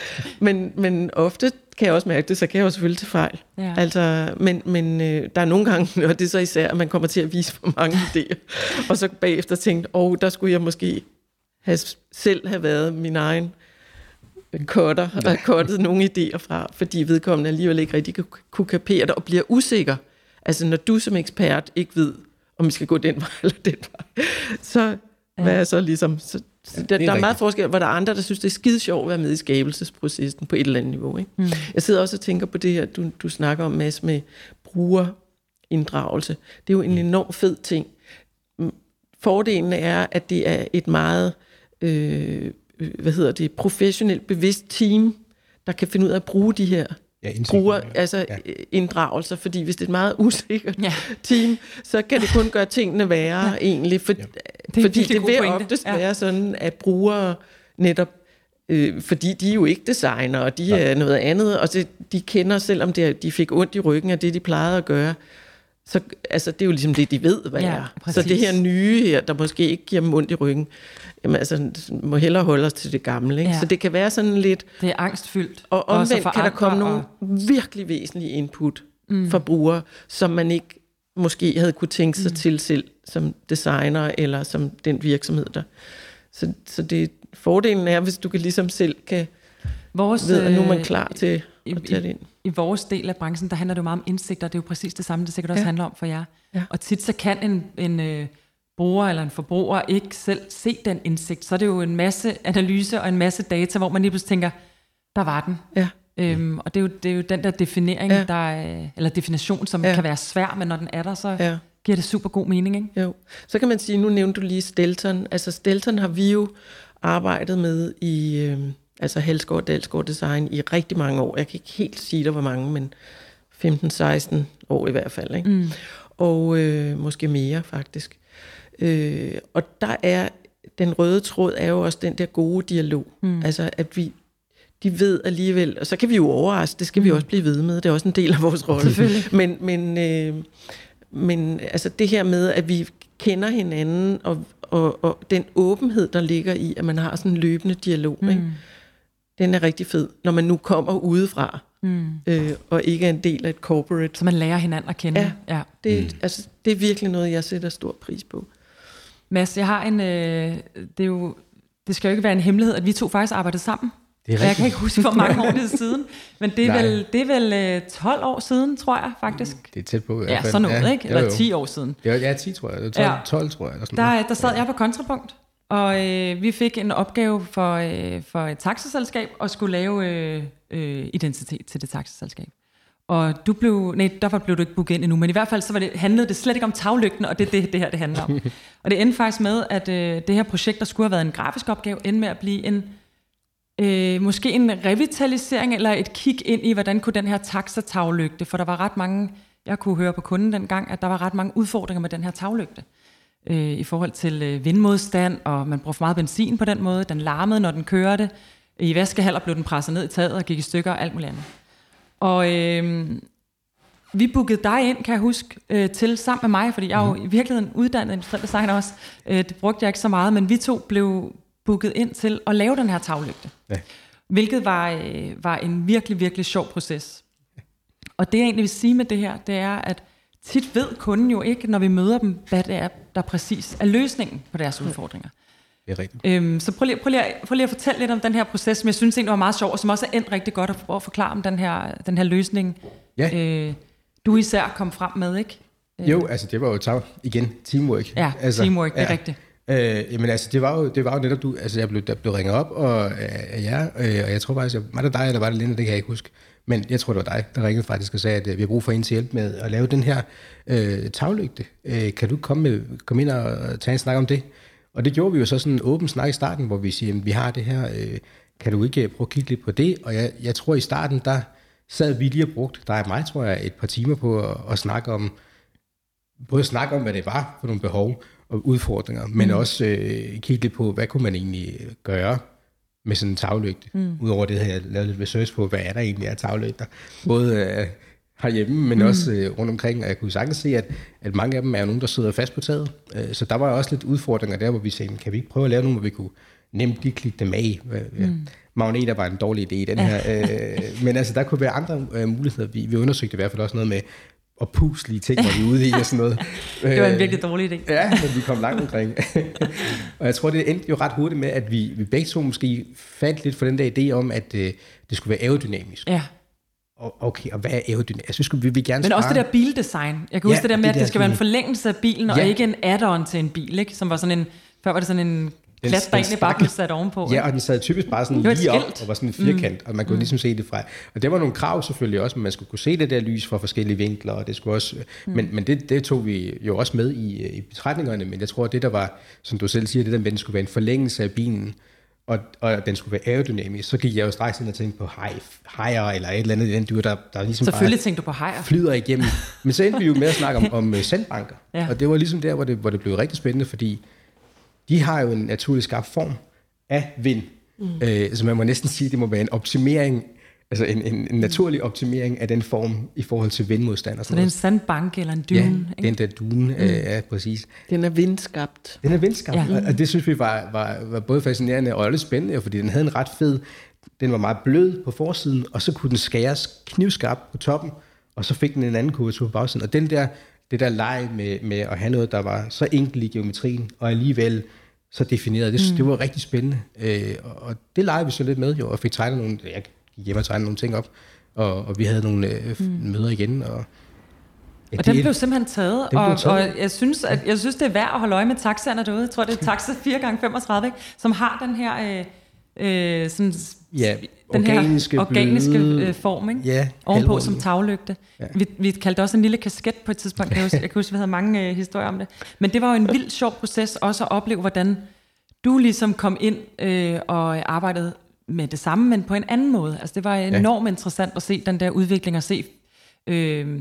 *laughs* men, men ofte kan jeg også mærke det, så kan jeg jo selvfølgelig til fejl. Ja. Altså, men men øh, der er nogle gange, *laughs* og det er så især, at man kommer til at vise for mange *laughs* idéer, og så bagefter tænkt, åh, oh, der skulle jeg måske have, selv have været min egen cutter og have kottet nogle idéer fra, fordi vedkommende alligevel ikke rigtig kunne kapere det og bliver usikker. Altså når du som ekspert ikke ved, om vi skal gå den *laughs* vej eller den vej, så ja. hvad er så ligesom... Så, ja, der, der er meget forskel, hvor der er andre, der synes, det er skide sjovt at være med i skabelsesprocessen på et eller andet niveau. Ikke? Mm. Jeg sidder også og tænker på det her, du, du snakker om, Mads, med brugerinddragelse. Det er jo en mm. enorm fed ting. Fordelen er, at det er et meget øh, hvad hedder det, professionelt bevidst team, der kan finde ud af at bruge de her Ja, bruger, altså Ja. ja. inddragelser, fordi hvis det er et meget *laughs* usikkert Ja. team, så kan det kun gøre tingene værre ja. egentlig, for, er ja. en fordi virkelig det vil oftest Ja. være sådan, at brugere netop, øh, fordi de er jo ikke designer, og de er noget andet, og så de kender, selvom det, de fik ondt i ryggen af det, de plejede at gøre, så altså, det er jo ligesom det, de ved, hvad Ja, er. præcis. Så det her nye her, der måske ikke giver dem ondt i ryggen, jamen altså, må hellere holde os til det gamle. Ikke? Ja. Så det kan være sådan lidt, Det er angstfyldt. og omvendt kan der komme nogle virkelig væsentlige input mm. fra brugere, som man ikke måske havde kunne tænke sig mm. til selv som designer eller som den virksomhed der. Så, så det, fordelen er, hvis du kan ligesom selv kan Vores, vide, at nu er man øh, klar til i- ind. i vores del af branchen, der handler det jo meget om indsigter. Det er jo præcis det samme, det sikkert også Ja. handler om for jer. Ja. Og tit så kan en, en øh, bruger eller en forbruger ikke selv se den indsigt. Så er det jo en masse analyse og en masse data, hvor man lige pludselig tænker, der var den. Ja. Øhm, og det er, jo, det er jo den der definering, Ja. der er, eller definition, som Ja. kan være svær, men når den er der, så Ja. giver det super god mening. Ikke? Jo. Så kan man sige, nu nævnte du lige Stelton. Altså Stelton har vi jo arbejdet med i øh, altså Halsgaard Dalsgaard Design i rigtig mange år. Jeg kan ikke helt sige dig, hvor mange, men 15-16 år i hvert fald. Ikke? Mm. Og øh, måske mere faktisk. Øh, og der er, den røde tråd er jo også den der gode dialog. Mm. Altså at vi, de ved alligevel, og så kan vi jo overraske, det skal mm. vi også blive ved med, det er også en del af vores rolle. Men, men, øh, men altså det her med, at vi kender hinanden, og, og, og den åbenhed, der ligger i, at man har sådan en løbende dialog, mm. ikke? Den er rigtig fed, når man nu kommer udefra, mm. øh, og ikke er en del af et corporate. Så man lærer hinanden at kende. Ja. ja. Det, mm. altså, det er virkelig noget, jeg sætter stor pris på. Mads, jeg har en... Øh, det, er jo, det skal jo ikke være en hemmelighed, at vi to faktisk arbejdede sammen. Det er Og jeg rigtigt. kan ikke huske, hvor mange *laughs* år det er siden. Men det er Nej. vel, det er vel øh, 12 år siden, tror jeg faktisk. Det er tæt på. i Ja, sådan noget, ja, ikke? jo, Eller jo. 10 år siden. Var, ja, 10 tror jeg. Var 12, Ja. 12 tror jeg. Eller sådan noget. Der, der sad jeg på kontrapunkt, og øh, vi fik en opgave for, øh, for et taxaselskab og skulle lave øh, øh, identitet til det taxaselskab. Og du blev, nej, derfor blev du ikke booket ind endnu, men i hvert fald så var det, handlede det slet ikke om taglygten, og det er det, det her det handler om. *laughs* og det endte faktisk med, at øh, det her projekt, der skulle have været en grafisk opgave, endte med at blive en, øh, måske en revitalisering, eller et kig ind i, hvordan kunne den her taxa-taglygte, for der var ret mange, jeg kunne høre på kunden dengang, at der var ret mange udfordringer med den her taglygte øh, i forhold til øh, vindmodstand, og man brugte for meget benzin på den måde. Den larmede, når den kørte. I vaskehaller blev den presset ned i taget og gik i stykker og alt muligt andet. Og øh, vi bookede dig ind, kan jeg huske, øh, til sammen med mig, fordi jeg er jo i virkeligheden uddannet industriel designer også. Øh, det brugte jeg ikke så meget, men vi to blev booket ind til at lave den her taglygte. Ja. Hvilket var, øh, var en virkelig, virkelig sjov proces. Og det jeg egentlig vil sige med det her, det er, at tit ved kunden jo ikke, når vi møder dem, hvad det er, der præcis er løsningen på deres udfordringer. Det er rigtigt. Øhm, så prøv lige, prøv, lige, prøv lige at fortælle lidt om den her proces, som jeg synes egentlig var meget sjov, og som også er endt rigtig godt at, at forklare om den her, den her løsning, Ja. øh, du især kom frem med, ikke? Jo, altså det var jo tag, igen, teamwork. Ja, altså, teamwork, det er rigtigt. Øh, jamen altså, det var jo, det var jo netop du, altså jeg blev, der blev ringet op og, af af jer, øh, og jeg tror faktisk, jeg, var det dig, eller var det Linda, det kan jeg ikke huske. Men jeg tror, det var dig, der ringede faktisk og sagde, at øh, vi har brug for en til hjælp med at lave den her øh, taglygte. Øh, kan du komme, med, komme ind og tage en snak om det? Og det gjorde vi jo så sådan en åben snak i starten, hvor vi siger, at vi har det her, øh, kan du ikke prøve at kigge lidt på det? Og jeg, jeg tror i starten, der sad vi lige og brugt, der er mig, tror jeg, et par timer på at, at snakke om, både at snakke om, hvad det var for nogle behov og udfordringer, men også øh, kigge lidt på, hvad kunne man egentlig gøre med sådan en taglygte. Mm. Udover det havde jeg lavet lidt research på, hvad er der egentlig af taglygter. Både øh, herhjemme, men mm. også øh, rundt omkring, og jeg kunne sagtens se, at, at mange af dem er nogen, der sidder fast på taget. Øh, så der var også lidt udfordringer der, hvor vi sagde, kan vi ikke prøve at lave nogle, hvor vi kunne nemt lige klikke dem af. Mm. Magneter var en dårlig idé i den her. Øh, men altså, der kunne være andre øh, muligheder. Vi, vi undersøgte i hvert fald også noget med at puslige ting, når vi er ude i og sådan noget. *laughs* Det var en virkelig dårlig idé. Ja, men vi kom langt omkring. *laughs* og jeg tror, det endte jo ret hurtigt med, at vi, vi begge to måske faldt lidt for den der idé om, at øh, det skulle være aerodynamisk. Ja. Og, okay, og hvad er aerodynamisk? Synes, vi vil gerne Men også det spare- der bildesign. Jeg kan Ja, huske det der med, det at det skal være en forlængelse af bilen, og Ja. ikke en add-on til en bil, ikke? Som var sådan en, før var det sådan en klat, der egentlig bare blev sat ovenpå. Ja, og den sad typisk bare sådan lige op, og var sådan en firkant, mm. og man kunne mm. ligesom se det fra. Og det var nogle krav selvfølgelig også, men man skulle kunne se det der lys fra forskellige vinkler, og det skulle også, mm. men, men det, det tog vi jo også med i, i betragtningerne, men jeg tror, at det der var, som du selv siger, det der med, at den skulle være en forlængelse af bilen, og, og den skulle være aerodynamisk, så gik jeg jo straks ind og tænkte på hej, hejer eller et eller andet den dyr, der, der ligesom Selvfølgelig bare tænkte du på hejer. flyder igennem. Men så endte vi jo med at snakke om, *laughs* om øh, sandbanker, ja. og det var ligesom der, hvor det, hvor det blev rigtig spændende, fordi de har jo en naturlig skabt form af vind, mm. øh, så man må næsten sige, at det må være en optimering, altså en, en, en naturlig optimering af den form i forhold til vindmodstand og Så sådan det er en noget. sandbanke eller en dyne. Ja, ikke? den der dune, mm. øh, ja, præcis. Den er vindskabt. Den er vindskabt, Ja. og det synes vi var, var, var både fascinerende og lidt spændende, fordi den havde en ret fed, den var meget blød på forsiden, og så kunne den skæres knivskarpt på toppen, og så fik den en anden kurvatur på bagsiden. Og den der, det der leg med, med at have noget, der var så enkelt i geometrien, og alligevel så defineret, det, mm. det var rigtig spændende. Øh, og, og det legede vi så lidt med, jo, og fik tegnet nogle, jeg gik hjem og tegnede nogle ting op, og, og vi havde nogle øh, mm. møder igen, og Ja, Og den det- blev simpelthen taget, blev og, taget. og jeg, synes, at, jeg synes, det er værd at holde øje med taxaerne derude. Jeg tror, det er taxa 4x35, ikke? som har den her, øh, øh, sådan, Ja, den her organiske, organiske bløde- øh, form, ikke? Ja, ovenpå halvrunde. som taglygte. Ja. Ja. Vi, vi kaldte også en lille kasket på et tidspunkt. Jeg, huske, jeg kan huske, vi havde mange øh, historier om det. Men det var jo en vild sjov proces også at opleve, hvordan du ligesom kom ind øh, og arbejdede med det samme, men på en anden måde. Altså det var enormt interessant at se den der udvikling og se, øh,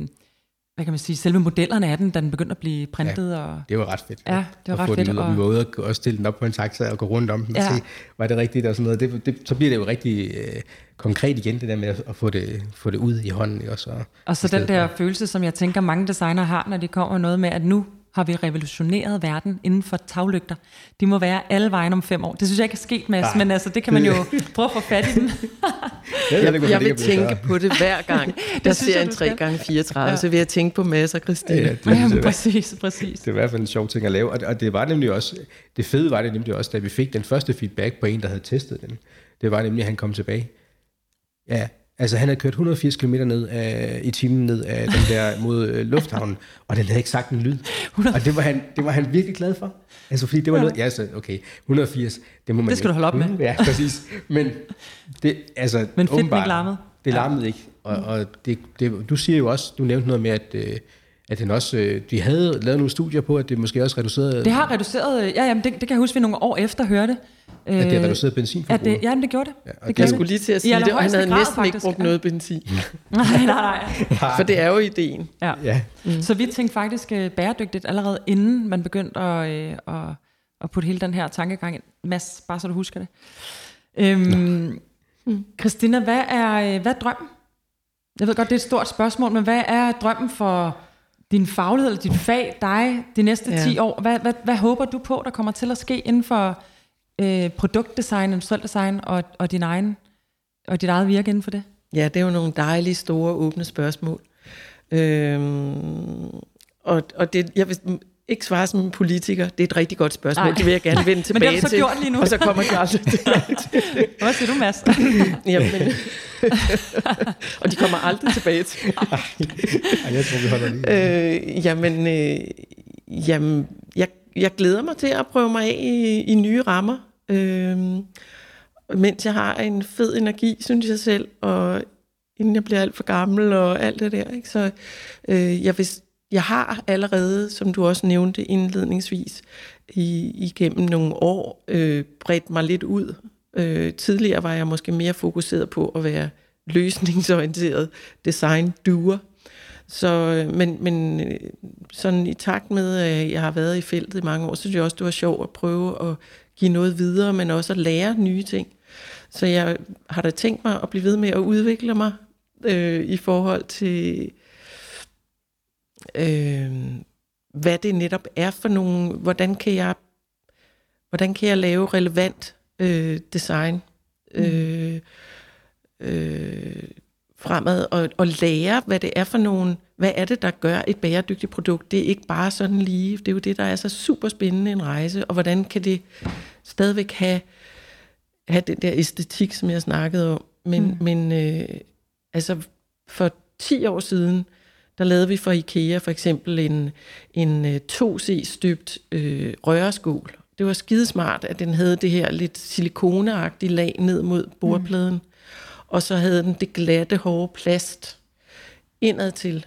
hvad kan man sige, selve modellerne af den, da den begyndte at blive printet. Ja. Og, Det var ret fedt. Ja, det var ret fedt, ud, og og- vi var ude og og stille den op på en taxa og gå rundt om den Ja. og se, var det rigtigt og sådan noget. Det, det, så bliver det jo rigtig øh, konkret igen, det der med at, at få, det, få det ud i hånden. også? Og, og så den der for- følelse, som jeg tænker, mange designer har, når de kommer noget med, at nu har vi revolutioneret verden inden for taglygter. De må være alle vejen om fem år. Det synes jeg ikke er sket, Mads, Nej. men altså, det kan man jo prøve at få fat i dem. *laughs* Jeg, Jeg, jeg vil det tænke på det hver gang, *laughs* jeg synes ser jeg, en du skal. 3x34, Ja. ja. så vil jeg tænke på Mads og Christine. Ja, Ja. det, det, Jamen, det, præcis, præcis. det er i hvert fald en sjov ting at lave. Og, og det var nemlig også, det fede var det nemlig også, da vi fik den første feedback på en, der havde testet den. Det var nemlig, at han kom tilbage. Ja, altså han havde kørt 180 km ned af, i timen ned af den *laughs* der mod øh, lufthavnen, og den havde ikke sagt en lyd. Og det var han, det var han virkelig glad for. Altså fordi det var Ja. ja. noget, ja, så okay, 180, det må man Det skal ikke du holde op med. Ja, præcis. Men det, altså, *laughs* Men fedt, ikke larmede. Det Ja. larmede ikke. Og, og det, det, du siger jo også, du nævnte noget med, at, øh, at den også, øh, de havde lavet nogle studier på, at det måske også reducerede, Det har reduceret, ja, jamen, det, det kan jeg huske, vi nogle år efter hørte. At det har Øh, reduceret at benzinforbruget. det, jamen, det gjorde det. Ja, det det- gjorde Jeg det. skulle lige til at I sige det, og han havde grad, næsten ikke faktisk. brugt noget benzin. *laughs* Nej, nej, nej. For det er jo ideen. Ja. Ja, Mm. Så vi tænkte faktisk øh, bæredygtigt allerede inden man begyndte at, øh, at, at putte hele den her tankegang ind. Mads, bare så du husker det. Øhm, Christina, hvad er, øh, hvad er drømmen? Jeg ved godt, det er et stort spørgsmål, men hvad er drømmen for din faglighed, eller dit fag, dig, de næste Ja. 10 år? Hvad, hvad, hvad håber du på, der kommer til at ske inden for øh, produktdesign, industrielt design og, og, din egen, og dit eget virke inden for det? Ja, det er jo nogle dejlige, store, åbne spørgsmål. Øhm, og, og det, jeg vil ikke svare som en politiker. Det er et rigtig godt spørgsmål. Nej. Det vil jeg gerne vende *laughs* Men tilbage det har du så til. gjort lige nu. Og så kommer jeg aldrig tilbage til det. *laughs* Hvad siger du, Mads? *laughs* Jamen, og de kommer aldrig tilbage til det. Ej, jeg tror, vi holder lige. Øh, jamen, øh, jamen jeg, jeg glæder mig til at prøve mig af i, i nye rammer. Øh, mens jeg har en fed energi, synes jeg selv, og inden jeg bliver alt for gammel og alt det der. Ikke? Så øh, jeg, vil, jeg har allerede, som du også nævnte indledningsvis, i, igennem nogle år øh, bredt mig lidt ud. Øh, tidligere var jeg måske mere fokuseret på at være løsningsorienteret design-doer. Så, øh, men, men øh, sådan i takt med, at jeg har været i feltet i mange år, så synes jeg også, det var sjovt at prøve at give noget videre, men også at lære nye ting. Så jeg har da tænkt mig at blive ved med at udvikle mig øh, i forhold til, øh, hvad det netop er for nogle, hvordan kan jeg, hvordan kan jeg lave relevant øh, design øh, øh, fremad, og, og lære, hvad det er for nogle, hvad er det, der gør et bæredygtigt produkt. Det er ikke bare sådan lige, det er jo det, der er så super spændende en rejse, og hvordan kan det stadigvæk have, have den der æstetik, som jeg snakkede om. Men, mm. men øh, altså for 10 år siden, der lavede vi for IKEA for eksempel en, en øh, 2C-støbt øh, røreskål. Det var skidesmart, at den havde det her lidt silikoneagtige lag ned mod bordpladen. Mm. Og så havde den det glatte, hårde plast indad til.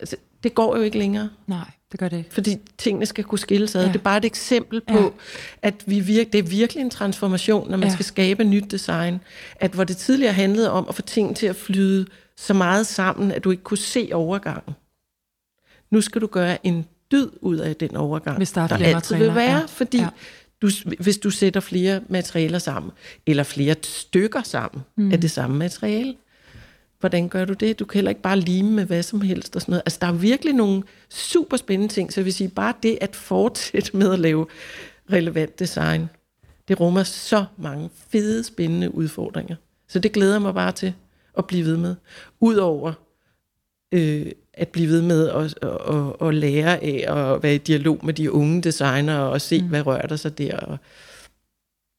Altså, det går jo ikke længere. Nej, det gør det ikke. Fordi tingene skal kunne skilles ad. Ja. Det er bare et eksempel på, Ja. at vi virke, det er virkelig en transformation, når man Ja. skal skabe nyt design. At hvor det tidligere handlede om at få tingene til at flyde så meget sammen, at du ikke kunne se overgangen. Nu skal du gøre en dyd ud af den overgang, Hvis der er der altid vil være, ja. fordi Ja. Du, hvis du sætter flere materialer sammen, eller flere stykker sammen mm. af det samme materiale, hvordan gør du det? Du kan heller ikke bare lime med hvad som helst og sådan noget. Altså, der er virkelig nogle super spændende ting, så jeg vil sige, bare det at fortsætte med at lave relevant design, det rummer så mange fede, spændende udfordringer. Så det glæder mig bare til at blive ved med. Udover øh, at blive ved med at, at, at, at lære af at være i dialog med de unge designere og se, mm. hvad rører der sig der. Og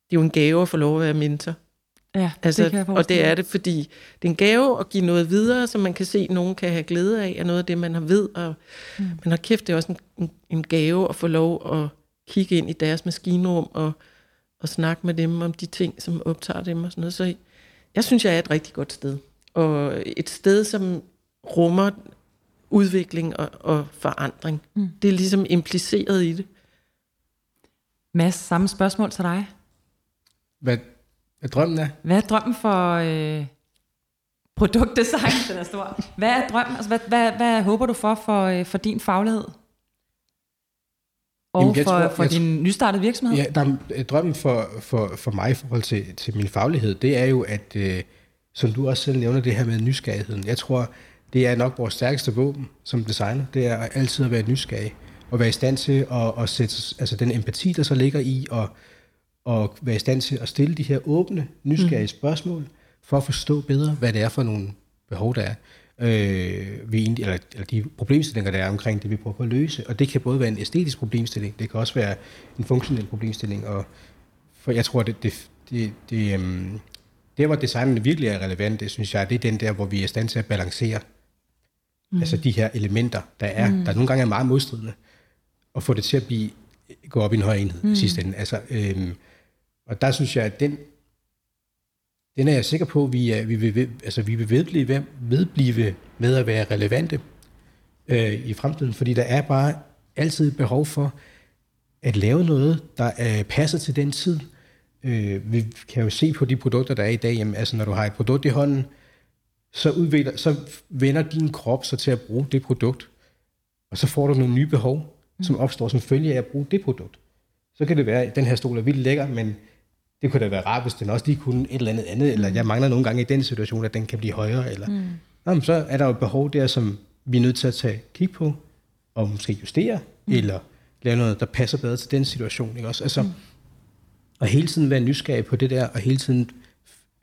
det er jo en gave at få lov at være mentor. Ja, Altså, det kan jeg og det er det, fordi det er en gave at give noget videre, som man kan se, at nogen kan have glæde af, af noget af det, man har ved. Og, mm. Men har kæft, det er også en, en, en gave at få lov at kigge ind i deres maskinrum og, og snakke med dem om de ting, som optager dem og sådan noget. Så jeg synes, jeg er et rigtig godt sted. Og et sted, som rummer udvikling og, og forandring. Mm. Det er ligesom impliceret i det. Mads, samme spørgsmål til dig. Hvad, hvad drømmen er? Hvad er drømmen for øh, produktdesign? Den er stor. Hvad er drømmen? Altså, hvad, hvad, hvad håber du for for, øh, for din faglighed? Og Jamen, jeg for, tror- for jeg din nystartede virksomhed? Ja, der, er- drømmen for, for, for mig i forhold til, til min faglighed, det er jo, at øh, som du også selv nævner, det her med nysgerrigheden. Jeg tror, det er nok vores stærkeste våben som designer. Det er altid at være nysgerrig og være i stand til at, at sætte altså den empati, der så ligger i, og, og være i stand til at stille de her åbne, nysgerrige spørgsmål, for at forstå bedre, hvad det er for nogle behov, der er. Øh, vi eller, eller de problemstillinger, der er omkring det, vi prøver på at løse. Og det kan både være en æstetisk problemstilling, det kan også være en funktionel problemstilling. Og for jeg tror, det, det, det, det øhm, der hvor designen virkelig er relevant, det synes jeg, det er den der, hvor vi er i stand til at balancere mm. altså de her elementer, der er, mm. der nogle gange er meget modstridende, og få det til at blive, gå op i en høj enhed mm. i sidste ende. Altså, øhm, og der synes jeg, at den, den er jeg sikker på, at vi, er, vi, vil, altså, vi vil vedblive, ved- vedblive med at være relevante øh, i fremtiden, fordi der er bare altid behov for at lave noget, der øh, passer til den tid. Øh, vi kan jo se på de produkter, der er i dag, jamen, altså når du har et produkt i hånden, så, udvikler, så vender din krop sig til at bruge det produkt, og så får du nogle nye behov, som opstår som følge af at bruge det produkt. Så kan det være, at den her stol er vildt lækker, men det kunne da være rart, hvis den også lige kunne et eller andet andet, eller jeg mangler nogle gange i den situation, at den kan blive højere, eller mm. Nå, så er der jo et behov der, som vi er nødt til at tage kig på, og måske justere, mm. eller lave noget, der passer bedre til den situation. Ikke også? Altså, mm. Og hele tiden være nysgerrig på det der, og hele tiden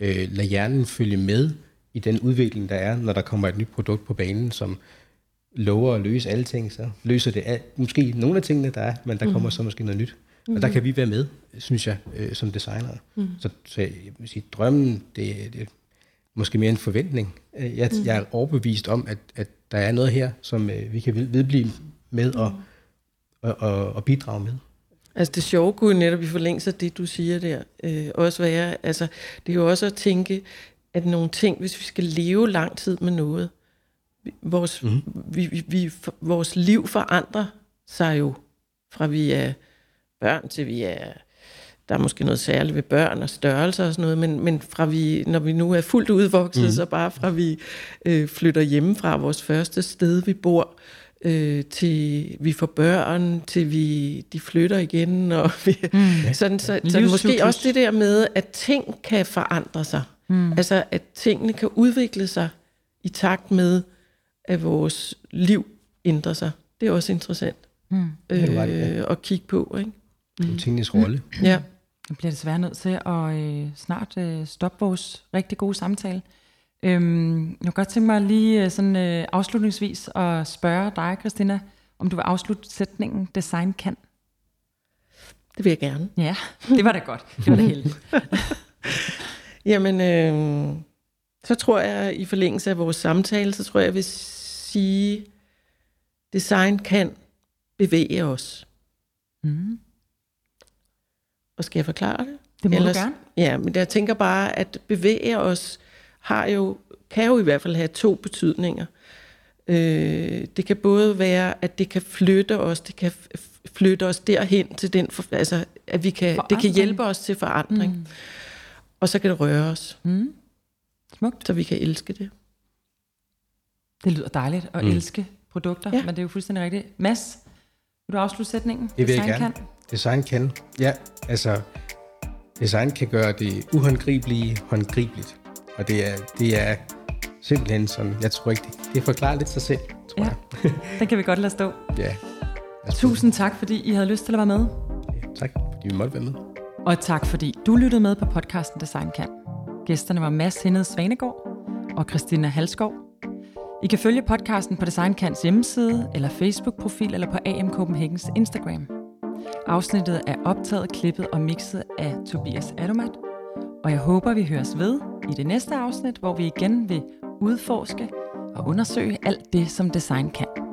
øh, lade hjernen følge med i den udvikling, der er, når der kommer et nyt produkt på banen, som lover at løse alle ting, så løser det alt, måske nogle af tingene, der er, men der kommer så måske noget nyt. Og der kan vi være med, synes jeg, øh, som designere. Mm. Så, så jeg vil sige, drømmen, det, det er måske mere en forventning. Øh, Jeg, mm. jeg er overbevist om, at, at der er noget her, som øh, vi kan ved- vedblive med og, og, og, og bidrage med. Altså det sjove kunne netop i forlængelse af det, du siger der, øh, også være, altså det er jo også at tænke, at nogle ting, hvis vi skal leve lang tid med noget, vores, mm. vi, vi, vi, vores liv forandrer sig jo, fra vi er børn til vi er, der er måske noget særligt ved børn og størrelser og sådan noget, men, men fra vi, når vi nu er fuldt udvokset, mm. så bare fra vi øh, flytter hjemmefra, vores første sted, vi bor, øh, til vi får børn, til vi de flytter igen, og *laughs* vi, mm. sådan, så, så måske Livscyklus. også det der med, at ting kan forandre sig. Mm. Altså, at tingene kan udvikle sig i takt med, at vores liv ændrer sig. Det er også interessant Mm. er du ret i, øh, at kigge på, ikke? Mm. Tingenes rolle. Ja. Jeg bliver desværre nødt til at øh, snart øh, stoppe vores rigtig gode samtale. Øhm, jeg kunne godt tænke mig lige øh, sådan, øh, afslutningsvis at spørge dig, Christina, om du vil afslutte sætningen design kan. Det vil jeg gerne. Ja, *laughs* det var da godt. Det var da heldigt. *laughs* Jamen, øh, så tror jeg, i forlængelse af vores samtale, så tror jeg, jeg vil sige, design kan bevæge os. Mm. Og skal jeg forklare det? Det må Ellers- du gerne. Ja, men jeg tænker bare, at bevæge os har jo, kan jo i hvert fald have to betydninger. Øh, det kan både være, at det kan flytte os, det kan flytte os derhen til den, altså at vi kan, det kan hjælpe os til forandring. Mm. Og så kan det røre os, Mm. Smukt. så vi kan elske det. Det lyder dejligt at mm. elske produkter, ja. Ja. men det er jo fuldstændig rigtigt. Mads, vil du afslutte sætningen? Det vil jeg Design gerne. Kan. Design kan. Ja, altså, design kan gøre det uhåndgribelige håndgribeligt. Og det er, det er simpelthen sådan, jeg tror ikke, det, det forklarer lidt sig selv, tror Ja. jeg. *laughs* Den kan vi godt lade stå. Ja. Tusind tak, fordi I havde lyst til at være med. Tak, fordi vi måtte være med. Og tak, fordi du lyttede med på podcasten Design Kan. Gæsterne var Mads Hennede Svanegård og Christina Halskov. I kan følge podcasten på Design Kans hjemmeside, eller Facebook-profil, eller på AM Copenhagens Instagram. Afsnittet er optaget, klippet og mixet af Tobias Adomat. Og jeg håber, vi høres ved i det næste afsnit, hvor vi igen vil udforske og undersøge alt det, som design kan.